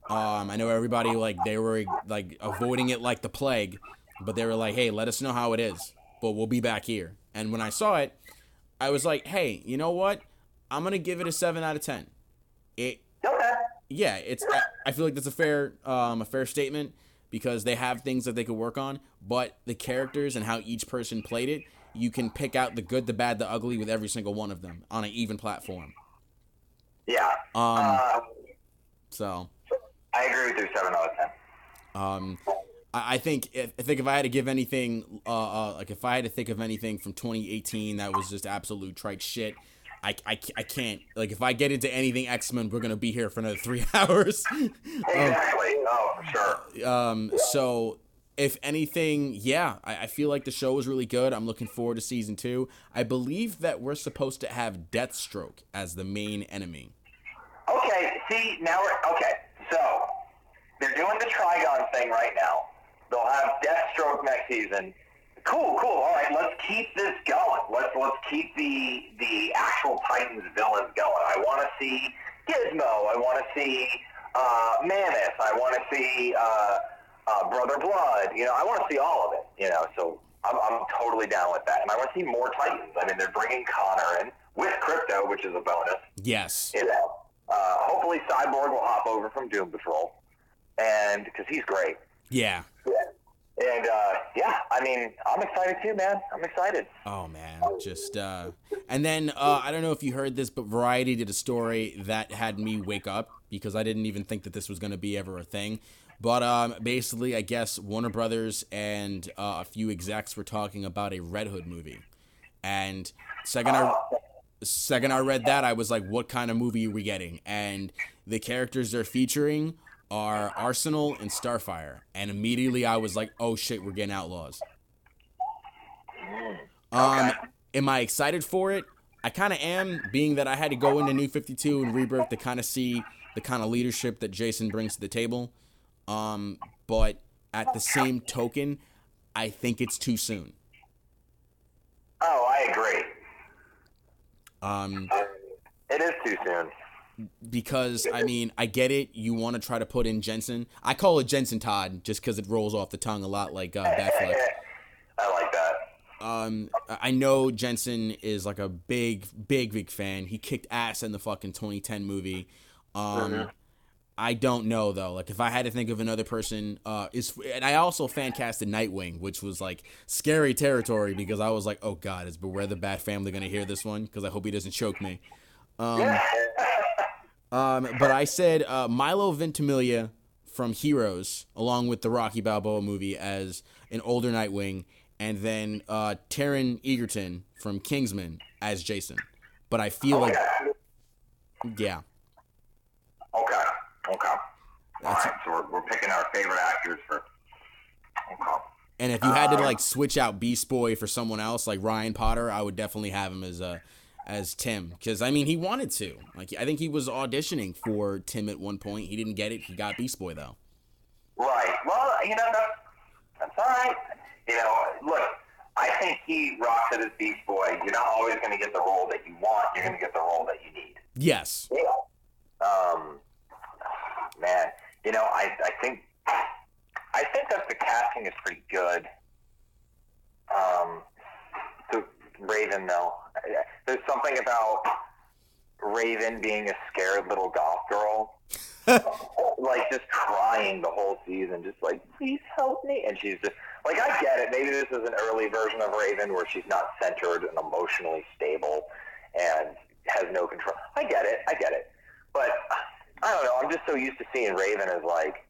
Um, I know everybody like they were like avoiding it like the plague, but they were like, "Hey, let us know how it is." But we'll be back here. And when I saw it, I was like, "Hey, you know what? I'm gonna give it a seven out of ten. It Okay. yeah, it's. I, I feel like that's a fair, um, a fair statement because they have things that they could work on, but the characters and how each person played it, you can pick out the good, the bad, the ugly with every single one of them on an even platform. Yeah. Um, uh, so, I agree with you. Seven out of ten. um, I, I think if, I think if I had to give anything, uh, uh, like if I had to think of anything from 2018 that was just absolute trite shit. I, I, I can't like if I get into anything X Men, we're gonna be here for another *laughs* three hours. Exactly. oh, sure. Um, so if anything, yeah, I, I feel like the show was really good. I'm looking forward to season two. I believe that we're supposed to have Deathstroke as the main enemy. Okay, see, now we're, okay, so, they're doing the Trigon thing right now. They'll have Deathstroke next season. Cool, cool, alright, let's keep this going. Let's, let's keep the, the actual Titans villains going. I want to see Gizmo, I want to see, uh, Mammoth, I want to see, uh, uh, Brother Blood, you know, I want to see all of it, you know, so I'm, I'm totally down with that. And I want to see more Titans. I mean, they're bringing Conner in with Krypto, which is a bonus. Yes. You know, uh, hopefully Cyborg will hop over from Doom Patrol, and because he's great. Yeah. And uh, yeah, I mean, I'm excited too, man. I'm excited. Oh man, just uh and then uh I don't know if you heard this, but Variety did a story that had me wake up because I didn't even think that this was gonna be ever a thing. But um basically I guess Warner Brothers and uh, a few execs were talking about a Red Hood movie. And second I second I read that I was like, what kind of movie are we getting? And the characters they're featuring are Arsenal and Starfire. And immediately I was like, oh shit, we're getting outlaws. Um, am I excited for it? I kind of am, being that I had to go into New 52 and Rebirth to kind of see the kind of leadership that Jason brings to the table. Um, but at the same token, I think it's too soon. Oh, I agree. Um, It is too soon. Because I mean, I get it. You want to try to put in Jensen. I call it Jensen Todd just because it rolls off the tongue a lot like uh, Batfleck. *laughs* I like that. um, I know Jensen is like a big, big, big fan. He kicked ass in the fucking 2010 movie. Um, Mhm. I don't know though. Like if I had to think of another person, uh, is and I also fan casted Nightwing, which was like scary territory because I was like, oh god, is Beware the Bat Family gonna hear this one? Because I hope he doesn't choke me. Um, *laughs* um, but I said uh, Milo Ventimiglia from Heroes, along with the Rocky Balboa movie as an older Nightwing, and then uh, Taron Egerton from Kingsman as Jason. But I feel like, yeah, Okay. Okay. All right. So we're, we're picking our favorite actors for. Okay. And if you had to Um, like switch out Beast Boy for someone else, like Ryan Potter, I would definitely have him as uh, as Tim because I mean he wanted to. Like I think he was auditioning for Tim at one point. He didn't get it. He got Beast Boy though. Right. Well, you know that's that's all right. You know, look, I think he rocks it as Beast Boy. You're not always going to get the role that you want. You're going to get the role that you need. Yes. Yeah. Um, man, you know, I I think I think that the casting is pretty good. Um, Raven though, there's something about Raven being a scared little goth girl, *laughs* like just crying the whole season, just like please help me, and she's just like I get it. Maybe this is an early version of Raven where she's not centered and emotionally stable and has no control. I get it. I get it. But I don't know. I'm just so used to seeing Raven as like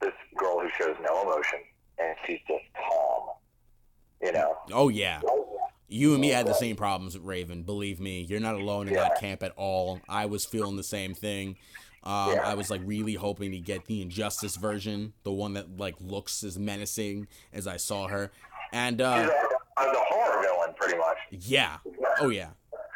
this girl who shows no emotion and she's just calm. You know. Oh yeah. You and me had the same problems with Raven. Believe me, you're not alone in that camp at all. I was feeling the same thing. Um, Yeah. I was like really hoping to get the Injustice version, the one that like looks as menacing as I saw her. And uh, a, a horror villain, pretty much. yeah, oh yeah.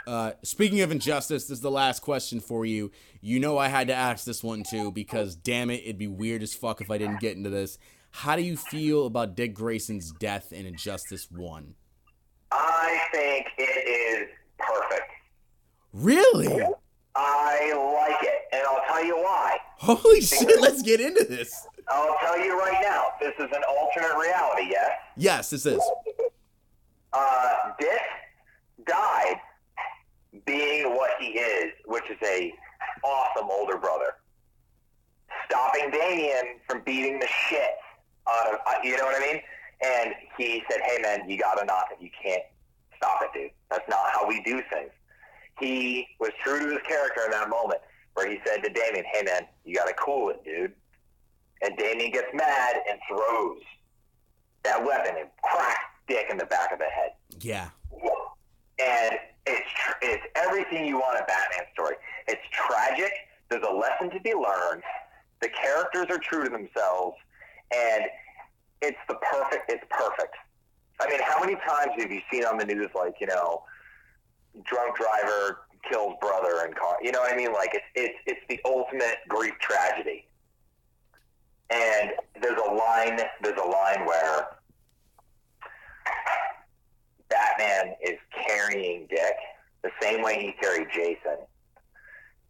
Uh, speaking of Injustice, this is the last question for you. You know I had to ask this one too because damn it, it'd be weird as fuck if I didn't get into this. How do you feel about Dick Grayson's death in Injustice One? I think it is perfect. Really? I like it, and I'll tell you why. Holy shit, let's get into this. I'll tell you right now. This is an alternate reality, yes? Yes, this is. Uh, Dick died being what he is, which is a awesome older brother. Stopping Damian from beating the shit out of, uh, you know what I mean? And he said, hey man, you gotta knock it. You can't stop it, dude. That's not how we do things. He was true to his character in that moment where he said to Damian, hey man, you gotta cool it, dude. And Damian gets mad and throws that weapon and cracks Dick in the back of the head Yeah. and it's tr- it's everything you want a Batman story. It's tragic. There's a lesson to be learned. The characters are true to themselves, and it's the perfect. It's perfect. I mean, how many times have you seen on the news, like you know, drunk driver kills brother and car? You know what I mean? Like it's it's it's the ultimate grief tragedy. And there's a line. There's a line where Batman is carrying Dick the same way he carried Jason.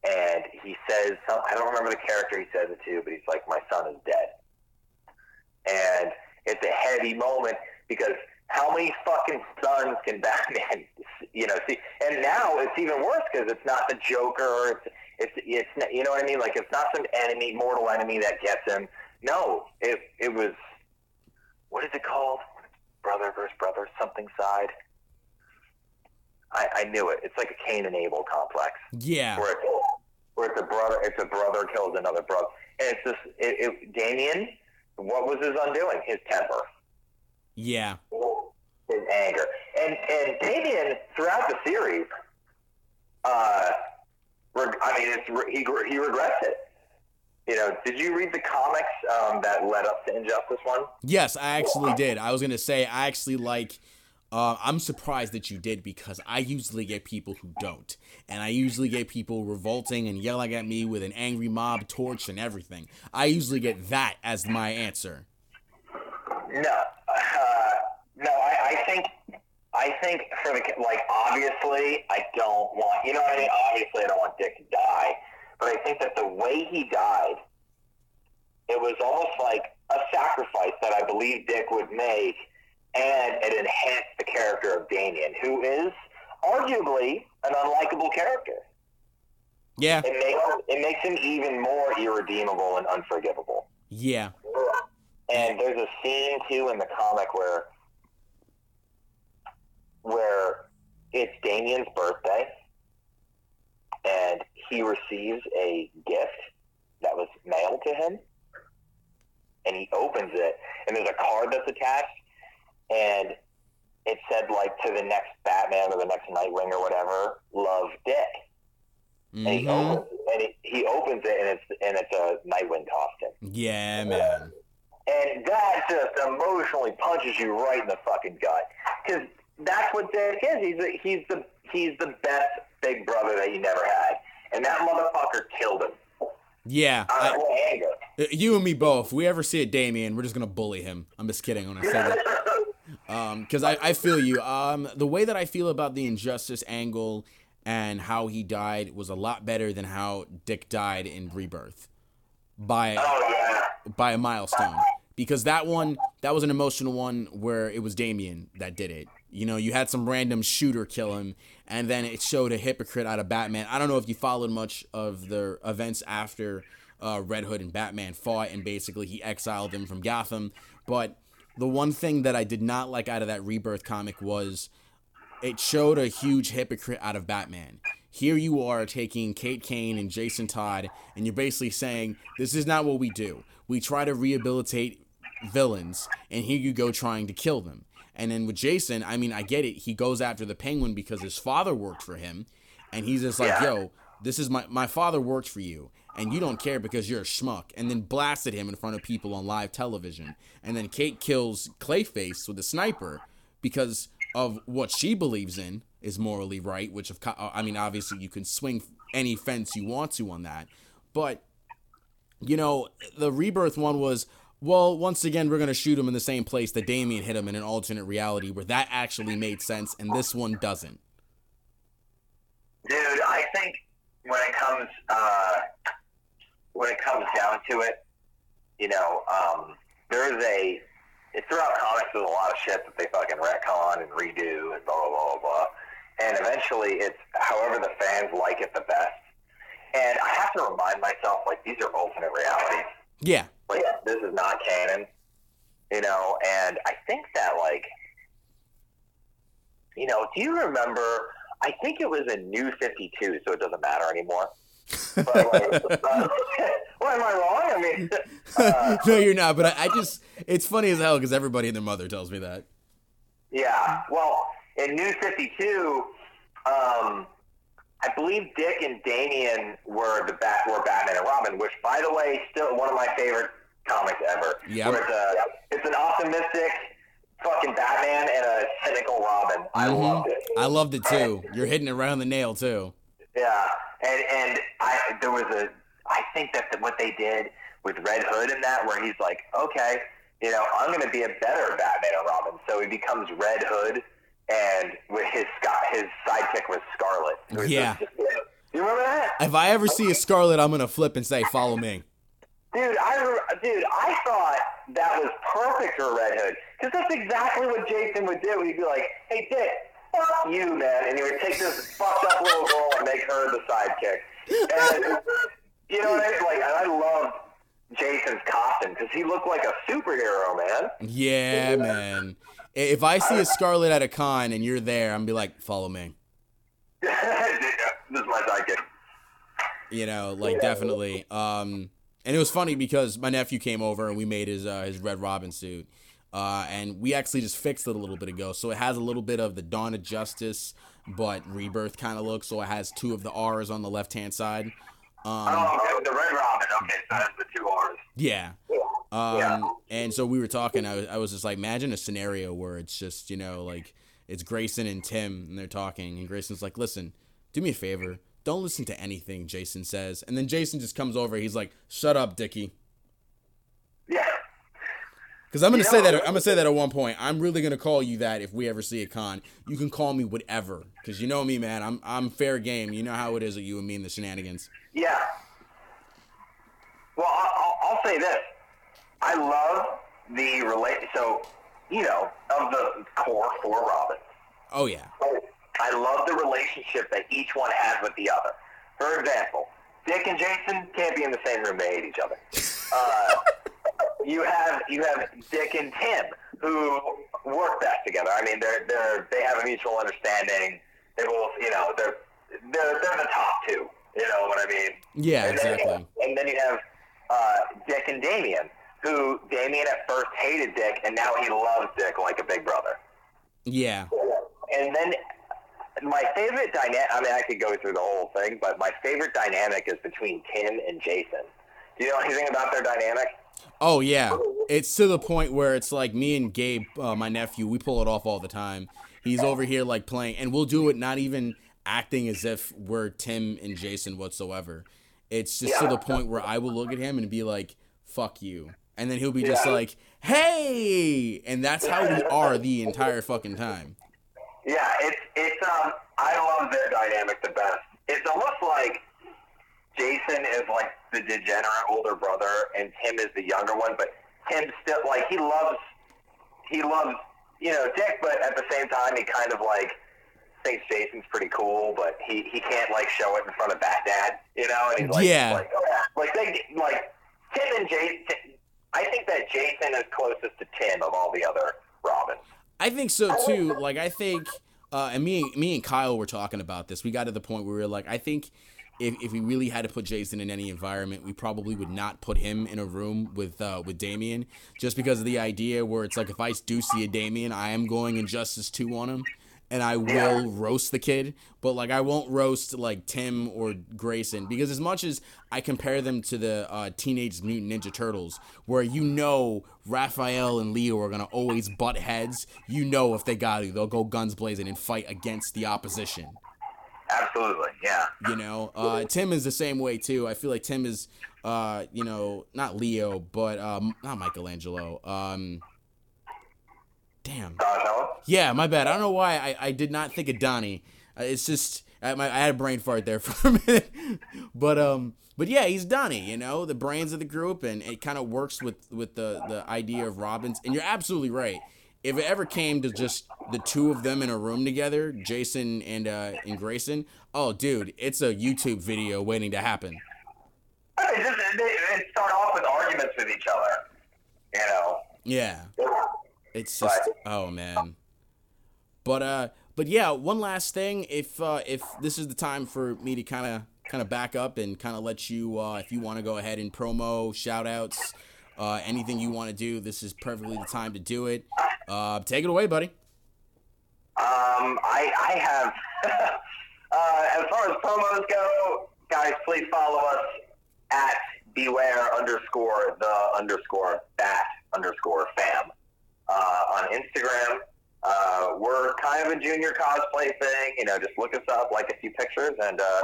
And he says, I don't remember the character he says it to, but he's like, my son is dead. And it's a heavy moment because how many fucking sons can Batman, *laughs* you know, see? And now it's even worse because it's not the Joker. It's, it's, it's, you know what I mean? Like, it's not some enemy, mortal enemy that gets him. No, it, it was, what is it called? Brother versus brother, something side. I, I knew it. It's like a Cain and Abel complex Yeah. where it's, where it's a brother, it's a brother kills another brother, and it's just it, it, Damian. What was his undoing? His temper, Yeah. his anger, and and Damian throughout the series, uh, reg- I mean, it's re- he he regrets it. You know, did you read the comics um, that led up to Injustice One? Yes, I actually did. I was gonna say I actually like. Uh, I'm surprised that you did because I usually get people who don't, and I usually get people revolting and yelling at me with an angry mob torch and everything. I usually get that as my answer. No, uh, no. I, I think I think for the like obviously I don't want you know what I mean. Obviously I don't want Dick to die, but I think that the way he died, it was almost like a sacrifice that I believe Dick would make, and it character of Damian, who is arguably an unlikable character. Yeah. It makes it makes him even more irredeemable and unforgivable. Yeah. And there's a scene too in the comic where where it's Damian's birthday and he receives a gift that was mailed to him and he opens it and there's a card that's attached and it said like to the next Batman or the next Nightwing or whatever, love Dick. And he Mhm. opens and he, he opens it and it's and it's a Nightwing costume. Yeah, man. And that just emotionally punches you right in the fucking gut. Because that's what Dick is. He's the, he's the he's the best big brother that you never had. And that motherfucker killed him. Yeah. I. Uh, You and me both. If we ever see a Damian, we're just gonna bully him. I'm just kidding when I say that. *laughs* Um, because I, I feel you. Um, the way that I feel about the injustice angle and how he died was a lot better than how Dick died in Rebirth by oh yeah. by a milestone. Because that one, that was an emotional one where it was Damian that did it. You know, you had some random shooter kill him, and then it showed a hypocrite out of Batman. I don't know if you followed much of the events after uh, Red Hood and Batman fought, and basically he exiled them from Gotham. But the one thing that I did not like out of that Rebirth comic was it showed a huge hypocrite out of Batman. Here you are taking Kate Kane and Jason Todd, and you're basically saying, This is not what we do. We try to rehabilitate villains, and here you go trying to kill them. And then with Jason, I mean, I get it. He goes after the penguin because his father worked for him, and he's just like, Yeah. Yo, this is my my father worked for you, and you don't care because you're a schmuck. And then blasted him in front of people on live television. And then Kate kills Clayface with a sniper because of what she believes in is morally right, which of co- I mean obviously you can swing any fence you want to on that. But you know, the rebirth one was well, once again we're going to shoot him in the same place that Damian hit him in an alternate reality where that actually made sense and this one doesn't. Dude, I think when it comes uh, when it comes down to it, you know, um, there is a it's throughout comics. There's a lot of shit that they fucking retcon and redo and blah blah blah blah. blah. And eventually, it's however the fans like it the best. And I have to remind myself, like these are alternate realities. Yeah. Like this is not canon, you know. And I think that like, you know, do you remember? I think it was in New Fifty Two, so it doesn't matter anymore. But like, *laughs* uh, what am I wrong? I mean, *laughs* uh, no, you're not. But I, I just, it's funny as hell because everybody and their mother tells me that. yeah. Well, in New Fifty Two, um, I believe Dick and Damian were the bat were Batman and Robin, which, by the way, is still one of my favorite comics ever. Yeah. It's, it's an optimistic fucking Batman and a cynical Robin. I Mhm. loved it. I loved it too. You're hitting it right on the nail too. Yeah, and and I there was a I think that the, what they did with Red Hood in that, where he's like, okay, you know, I'm going to be a better Batman and Robin, so he becomes Red Hood, and with his his sidekick was Scarlet. Was Yeah. just- you remember that, If I ever see a Scarlet, I'm gonna flip and say, "Follow me." dude? I dude, I thought that was perfect for Red Hood because that's exactly what Jason would do. He'd be like, hey, Dick. Fuck you, man, and he would take this fucked up little girl and make her the sidekick. And You know what I mean? Like, and I love Jason's costume because he looked like a superhero, man. Yeah, man. If I see a Scarlet at a con and you're there, I'm gonna be like, "Follow me." *laughs* this is my sidekick. You know, like definitely. Um, and it was funny because my nephew came over and we made his uh, his Red Robin suit, uh, and we actually just fixed it a little bit ago. So it has a little bit of the Dawn of Justice, but Rebirth kind of look. So it has two of the R's on the left hand side. Um, Oh, okay, the Red Robin. Okay, so that's the two R's. yeah. Um, Yeah. and so we were talking. I was, I was just like, imagine a scenario where it's just you know like it's Grayson and Tim and they're talking, and Grayson's like, listen, do me a favor, don't listen to anything Jason says. And then Jason just comes over. He's like, shut up, Dickie. Because I'm gonna You say know- that I'm gonna say that at one point. I'm really gonna call you that if we ever see a con. You can call me whatever. Because you know me, man. I'm I'm fair game. You know how it is with you and me and the shenanigans. Yeah. Well, I'll, I'll- I'll say this. I love the relate. So you know, of the core four Robins. Oh yeah. I love the relationship that each one has with the other. For example, Dick and Jason can't be in the same room; they hate each other. *laughs* Uh, you have you have Dick and Tim who work best together. I mean, they're they're they have a mutual understanding. They both, you know, they're they're they're the top two. You know what I mean? Yeah, and exactly. Then, and then you have uh, Dick and Damian, who Damian at first hated Dick, and now he loves Dick like a big brother. Yeah. And then my favorite dynamic, I mean, I could go through the whole thing, but my favorite dynamic is between Tim and Jason. Do you know anything about their dynamic? Oh yeah, it's to the point where it's like me and Gabe, uh, my nephew, we pull it off all the time. He's over here like playing, and we'll do it not even acting as if we're Tim and Jason whatsoever. It's just to the point where I will look at him and be like, "Fuck you," and then he'll be just like, "Hey," and that's how we are the entire fucking time. Yeah, it's it's um I love their dynamic the best. It's almost like Jason is like the degenerate older brother and Tim is the younger one, but Tim still like he loves he loves you know Dick, but at the same time he kind of like thinks Jason's pretty cool, but he he can't like show it in front of that dad, you know, and he's like Yeah. like like they like Tim and Jason. I think that Jason is closest to Tim of all the other Robins. I think so too. Like I think, uh, and me, me and Kyle were talking about this. We got to the point where we were like, I think if, if we really had to put Jason in any environment, we probably would not put him in a room with uh, with Damian, just because of the idea where it's like if I do see a Damian, I am going Injustice two on him, and I will roast the kid, but like I won't roast like Tim or Grayson because as much as I compare them to the uh, Teenage Mutant Ninja Turtles, where you know Raphael and Leo are gonna always butt heads, you know if they got you, they'll go guns blazing and fight against the opposition. Absolutely, yeah. You know, uh, Tim is the same way too. I feel like Tim is, uh, you know, not Leo, but um, not Michelangelo. Um, damn. Donatello? Yeah, my bad. I don't know why I, I did not think of Donnie. Uh, it's just I, my, I had a brain fart there *laughs* for a minute, but um, but yeah, he's Donnie. You know, the brains of the group, and it kind of works with with the the idea of Robins. And you're absolutely right. If it ever came to just the two of them in a room together, Jason and uh, and Grayson, oh dude, it's a YouTube video waiting to happen. It just they, they start off with arguments with each other. You know. Yeah. It's just oh man. But uh but yeah, one last thing, if uh if this is the time for me to kind of kind of back up and kind of let you uh if you want to go ahead and promo, shout outs, uh anything you want to do, this is perfectly the time to do it. Uh take it away, buddy. Um, I I have. *laughs* uh, as far as promos go, guys, please follow us at beware underscore the underscore bat underscore fam uh, on Instagram. Uh, we're kind of a junior cosplay thing. You know, just look us up, like a few pictures, and uh,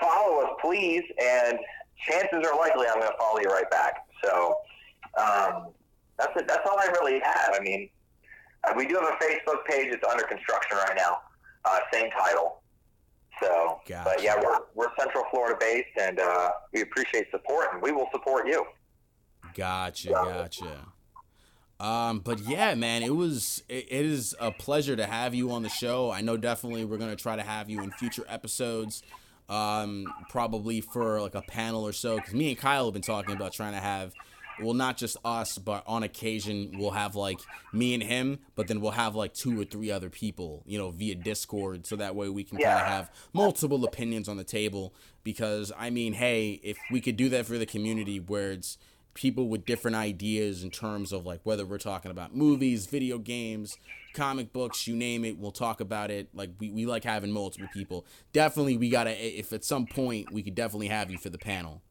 follow us, please. And chances are likely I'm going to follow you right back. So um, that's it. That's all I really have. I mean, uh, we do have a Facebook page. It's under construction right now. Uh, same title. So, Gotcha. but yeah, we're, we're Central Florida based, and uh, we appreciate support, and we will support you. Gotcha, gotcha. Um, but yeah, man, it was it, it is a pleasure to have you on the show. I know definitely we're gonna try to have you in future episodes. Um, probably for like a panel or so, because me and Kyle have been talking about trying to have, well, not just us, but on occasion we'll have like me and him, but then we'll have like two or three other people, you know, via Discord, so that way we can kind of have multiple opinions on the table. Because I mean, hey, if we could do that for the community, where it's people with different ideas in terms of like whether we're talking about movies, video games, comic books, you name it, we'll talk about it. Like we, we like having multiple people. Definitely we gotta if at some point we could definitely have you for the panel.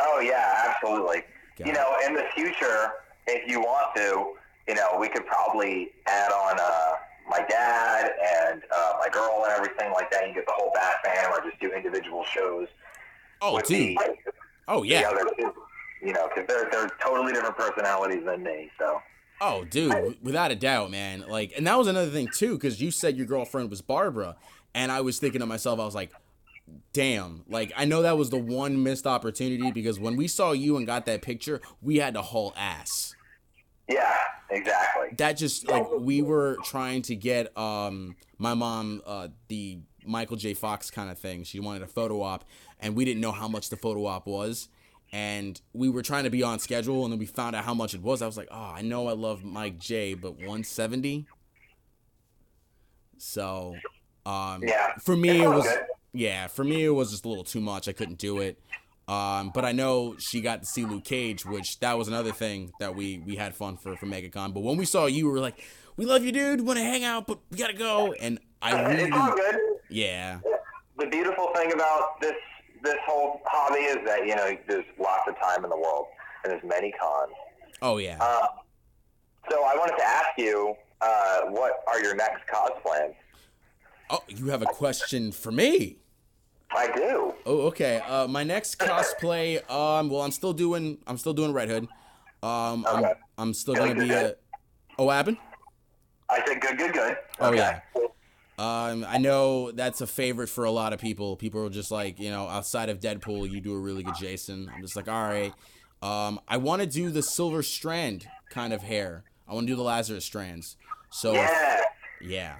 Oh yeah, absolutely. Got you it. know, in the future, if you want to, you know, we could probably add on uh, my dad and uh, my girl and everything like that. You get the whole Bat fam, or just do individual shows Oh dude. the, Oh yeah. You know, because they're they're totally different personalities than me. So Oh, dude, without a doubt, man. Like, and that was another thing too, because you said your girlfriend was Barbara, and I was thinking to myself, I was like, damn. Like, I know that was the one missed opportunity because when we saw you and got that picture, we had to haul ass. yeah, exactly. that just like we were trying to get um my mom uh the Michael J. Fox kind of thing. She wanted a photo op, and we didn't know how much the photo op was. And we were trying to be on schedule, and then we found out how much it was. I was like, oh, I know I love Mike J, but 170. So, um, Yeah. for me it was good. Yeah, for me it was just a little too much. I couldn't do it. Um, but I know she got to see Luke Cage, which that was another thing that we we had fun for for MegaCon. But when we saw you, we were like, "We love you, dude. Want to hang out, but we gotta go." And I It's all really, good. yeah, The beautiful thing about this this whole hobby is that you know there's lots of time in the world and there's many cons. oh yeah. Uh, so I wanted to ask you, uh, what are your next cos plans? Oh, you have a question for me? I do. Oh, okay. Uh, my next cosplay. Um, well, I'm still doing. I'm still doing Red Hood. Um, I'm, I'm still gonna be a. Oh, what happened? I said good, good, good. Oh Okay. yeah. Um, I know that's a favorite for a lot of people. People are just like, you know, outside of Deadpool, you do a really good Jason. I'm just like, all right. Um, I want to do the Silver Strand kind of hair. I want to do the Lazarus strands. So Yeah. yeah.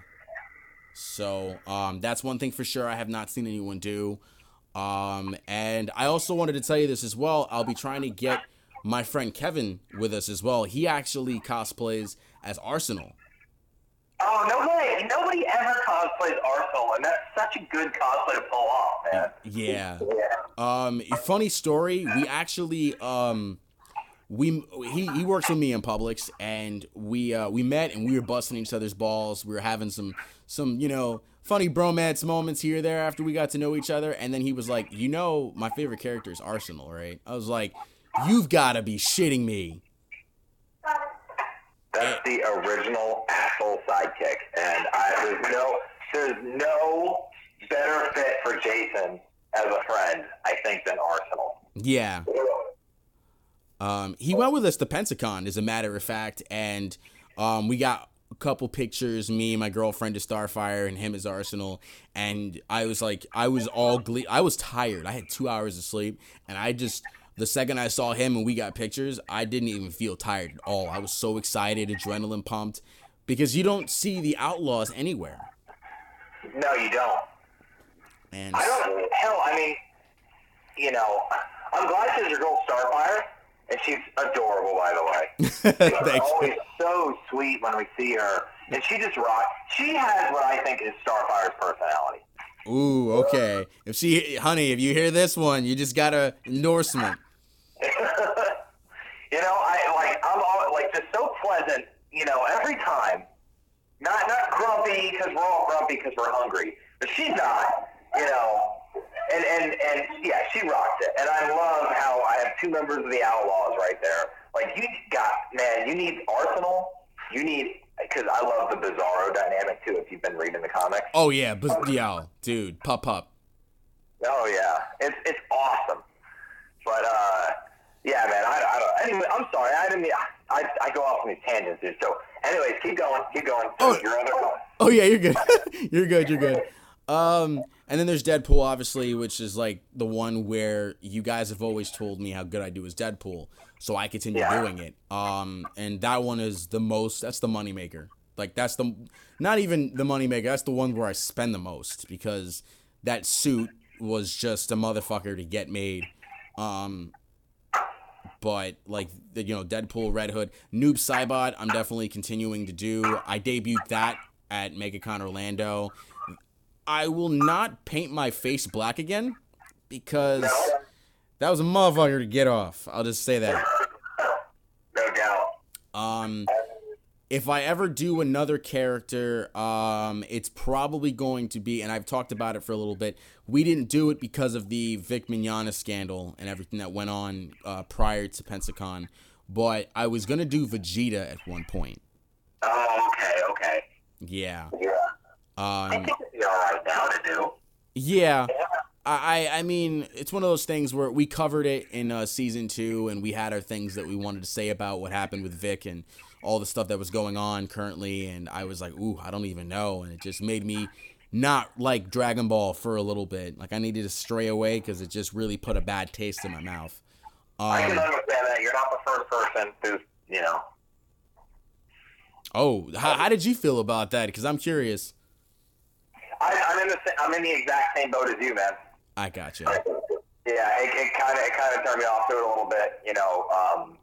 So um, that's one thing for sure. I have not seen anyone do. Um, and I also wanted to tell you this as well. I'll be trying to get my friend Kevin with us as well. He actually cosplays as Arsenal. Oh no way! Nobody ever cosplays Arsenal, and that's such a good cosplay to pull off, man. Yeah. Yeah. Um, funny story. We actually um, we he he works with me in Publix, and we uh we met and we were busting each other's balls. We were having some some you know funny bromance moments here there after we got to know each other. And then he was like, you know, my favorite character is Arsenal, right? I was like, you've got to be shitting me. That's the original asshole sidekick, and I, there's no there's no better fit for Jason as a friend, I think, than Arsenal. Yeah. Um, he went with us to Pensacon, as a matter of fact, and um, we got a couple pictures. Me, my girlfriend, as Starfire, and him as Arsenal. And I was like, I was all glee. I was tired. I had two hours of sleep, and I just the second I saw him and we got pictures, I didn't even feel tired at all. I was so excited, adrenaline pumped, because you don't see the Outlaws anywhere. No, you don't. And I don't. Hell, I mean, you know, I'm glad she's your girl Starfire, and she's adorable, by the way. *laughs* She's Thanks. always so sweet when we see her, and she just rocks. She has what I think is Starfire's personality. Ooh, okay. If she, honey, if you hear this one, you just got a endorsement. *laughs* You know, I like I'm all, like just so pleasant. You know, every time. Not not grumpy because we're all grumpy because we're hungry, but she's not. You know, and and and yeah, she rocks it. And I love how I have two members of the Outlaws right there. Like you got man, you need Arsenal. You need because I love the Bizarro dynamic too. If you've been reading the comics. Oh yeah, but yo, dude, pop pup. Oh yeah, it's it's awesome. But uh, yeah, man. I, I don't. Anyway, I'm sorry. I didn't. mean- I I go off on these tangents, dude. So, anyways, keep going. Keep going. So Oh. other. Oh yeah, you're good. *laughs* you're good. You're good. Um, and then there's Deadpool, obviously, which is like the one where you guys have always told me how good I do as Deadpool, so I continue Yeah. doing it. Um, and that one is the most. That's the moneymaker. Like that's the not even the moneymaker. That's the one where I spend the most because that suit was just a motherfucker to get made. Um, but like the, you know Deadpool, Red Hood, Noob Saibot, I'm definitely continuing to do. I debuted that at MegaCon Orlando. I will not paint my face black again because that was a motherfucker to get off. I'll just say that. No doubt. Um, if I ever do another character, um, it's probably going to be, and I've talked about it for a little bit. We didn't do it because of the Vic Mignogna scandal and everything that went on uh, prior to Pensacon, but I was gonna do Vegeta at one point. Oh, okay, okay. Yeah. Yeah. I Um, think it'd be all right now to do. yeah. I, I I mean, it's one of those things where we covered it in uh, season two, and we had our things that we wanted to say about what happened with Vic and all the stuff that was going on currently. And I was like, ooh, I don't even know. And it just made me not like Dragon Ball for a little bit. Like I needed to stray away because it just really put a bad taste in my mouth. I can Um, understand that. You're not the first person who's, you know, Oh, how, how did you feel about that? Because I'm curious. I, I'm in the I'm in the exact same boat as you, man. I got gotcha. Yeah, it kind of it kind of turned me off to it a little bit. You know, um,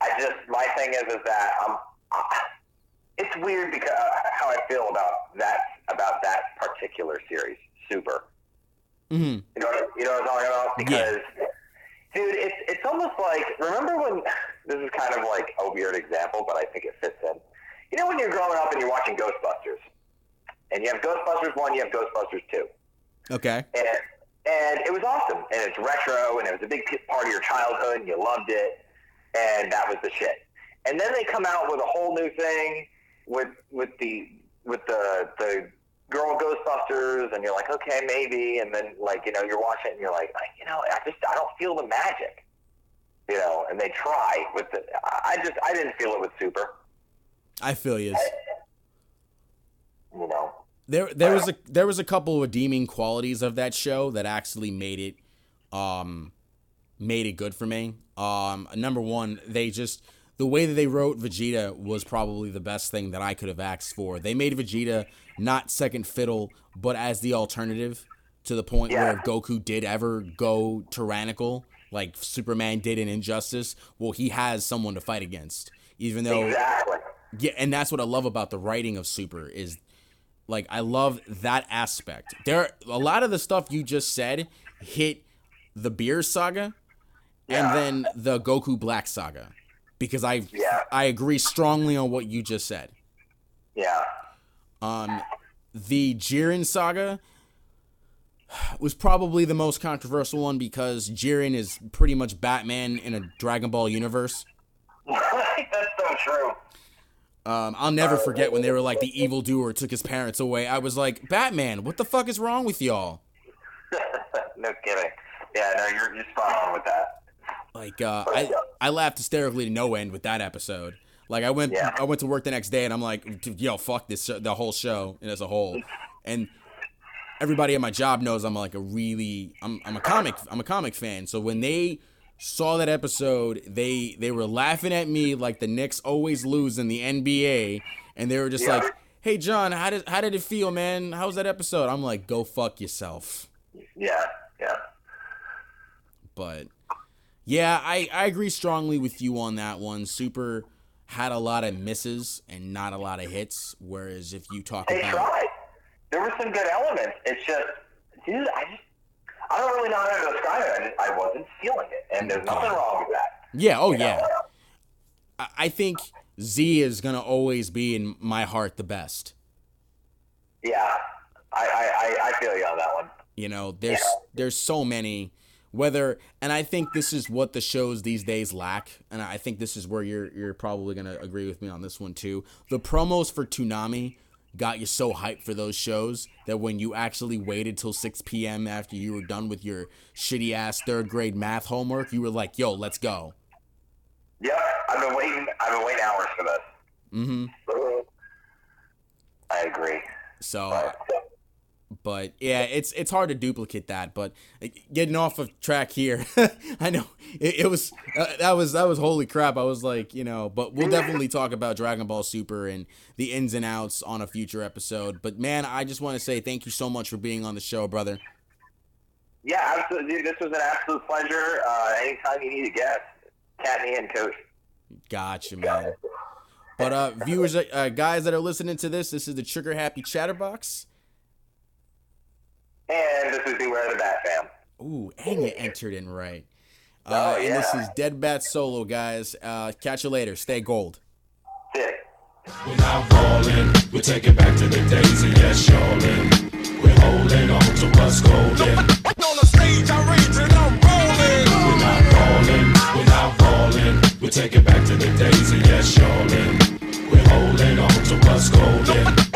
I just my thing is is that I'm. it's weird because uh, how I feel about that about that particular series, Super. Mm-hmm. You know, what, you know what I'm talking about? Because, dude, it's it's almost like remember when *laughs* this is kind of like a weird example, but I think it fits in. You know, when you're growing up and you're watching Ghostbusters, and you have Ghostbusters one, you have Ghostbusters two, Okay. and and it was awesome, and it's retro, and it was a big part of your childhood, and you loved it, and that was the shit. And then they come out with a whole new thing with with the with the the girl Ghostbusters, and you're like, okay, maybe, and then like you know you're watching it, and you're like, you know, I just I don't feel the magic, you know. And they try with the, I I just I didn't feel it with Super, I feel you. You know. There, there was a there was a couple of redeeming qualities of that show that actually made it, um, made it good for me. Um, number one, they just the way that they wrote Vegeta was probably the best thing that I could have asked for. They made Vegeta not second fiddle, but as the alternative to the point where if Goku did ever go tyrannical, like Superman did in Injustice, well, he has someone to fight against. Even though Exactly. yeah, and that's what I love about the writing of Super is like I love that aspect. There a lot of the stuff you just said hit the Beerus saga Yeah. and then the Goku Black saga because I Yeah. I agree strongly on what you just said. Yeah. Um the Jiren saga was probably the most controversial one because Jiren is pretty much Batman in a Dragon Ball universe. *laughs* That's so true. Um, I'll never forget when they were like the evil doer took his parents away. I was like, Batman, what the fuck is wrong with y'all? *laughs* no kidding. Yeah, no, you're you're spot on with that. Like, uh, I I laughed hysterically to no end with that episode. Like, I went Yeah. I went to work the next day and I'm like, yo, fuck this the whole show as a whole, and everybody at my job knows I'm like a really I'm I'm a comic I'm a comic fan. So when they saw that episode, they they were laughing at me like the Knicks always lose in the NBA, and they were just Yeah. like, "Hey John, how did how did it feel, man? How was that episode?" I'm like, "Go fuck yourself." Yeah, yeah. But yeah, I I agree strongly with you on that one. Super had a lot of misses and not a lot of hits. Whereas if you talk They about tried. There were some good elements. It's just, dude, I just, I don't really know how to describe it. I, wasn't feeling it, and there's nothing oh. wrong with that. yeah, oh you know? yeah, I, think Z is gonna always be in my heart the best. Yeah, I, I, I, I feel you on that one. You know, there's Yeah. there's so many whether and I think this is what the shows these days lack and I think this is where you're you're probably going to agree with me on this one too. The promos for Toonami got you so hyped for those shows that when you actually waited till 6 p.m. after you were done with your shitty ass third grade math homework, you were like, "Yo, let's go." Yep, I've been waiting. I've been waiting hours for this. Mm-hmm. *laughs* I agree. So but yeah, it's it's hard to duplicate that. But getting off of track here, *laughs* I know it, it was uh, that was that was holy crap. I was like, you know, but we'll definitely talk about Dragon Ball Super and the ins and outs on a future episode. But man, I just want to say thank you so much for being on the show, brother. Yeah, absolutely. Dude, this was an absolute pleasure. Uh, anytime you need a guest, cat me in, coach. Gotcha, man. But uh, viewers, uh, guys that are listening to this, this is the Trigger Happy Chatterbox. And this is Beware the Bat Fam. Ooh, and you entered in right. Uh, Oh, And this is Dead Bat Solo, guys. Uh, catch you later. Stay gold. Sick. We're not falling, we take it back to the days of yes, y'allin'. We're holding on to what's golden. On the stage, I rage and I'm rolling. We're not falling, we're not falling. We take it back to the days of yes, y'allin'. We're holding on to what's golden.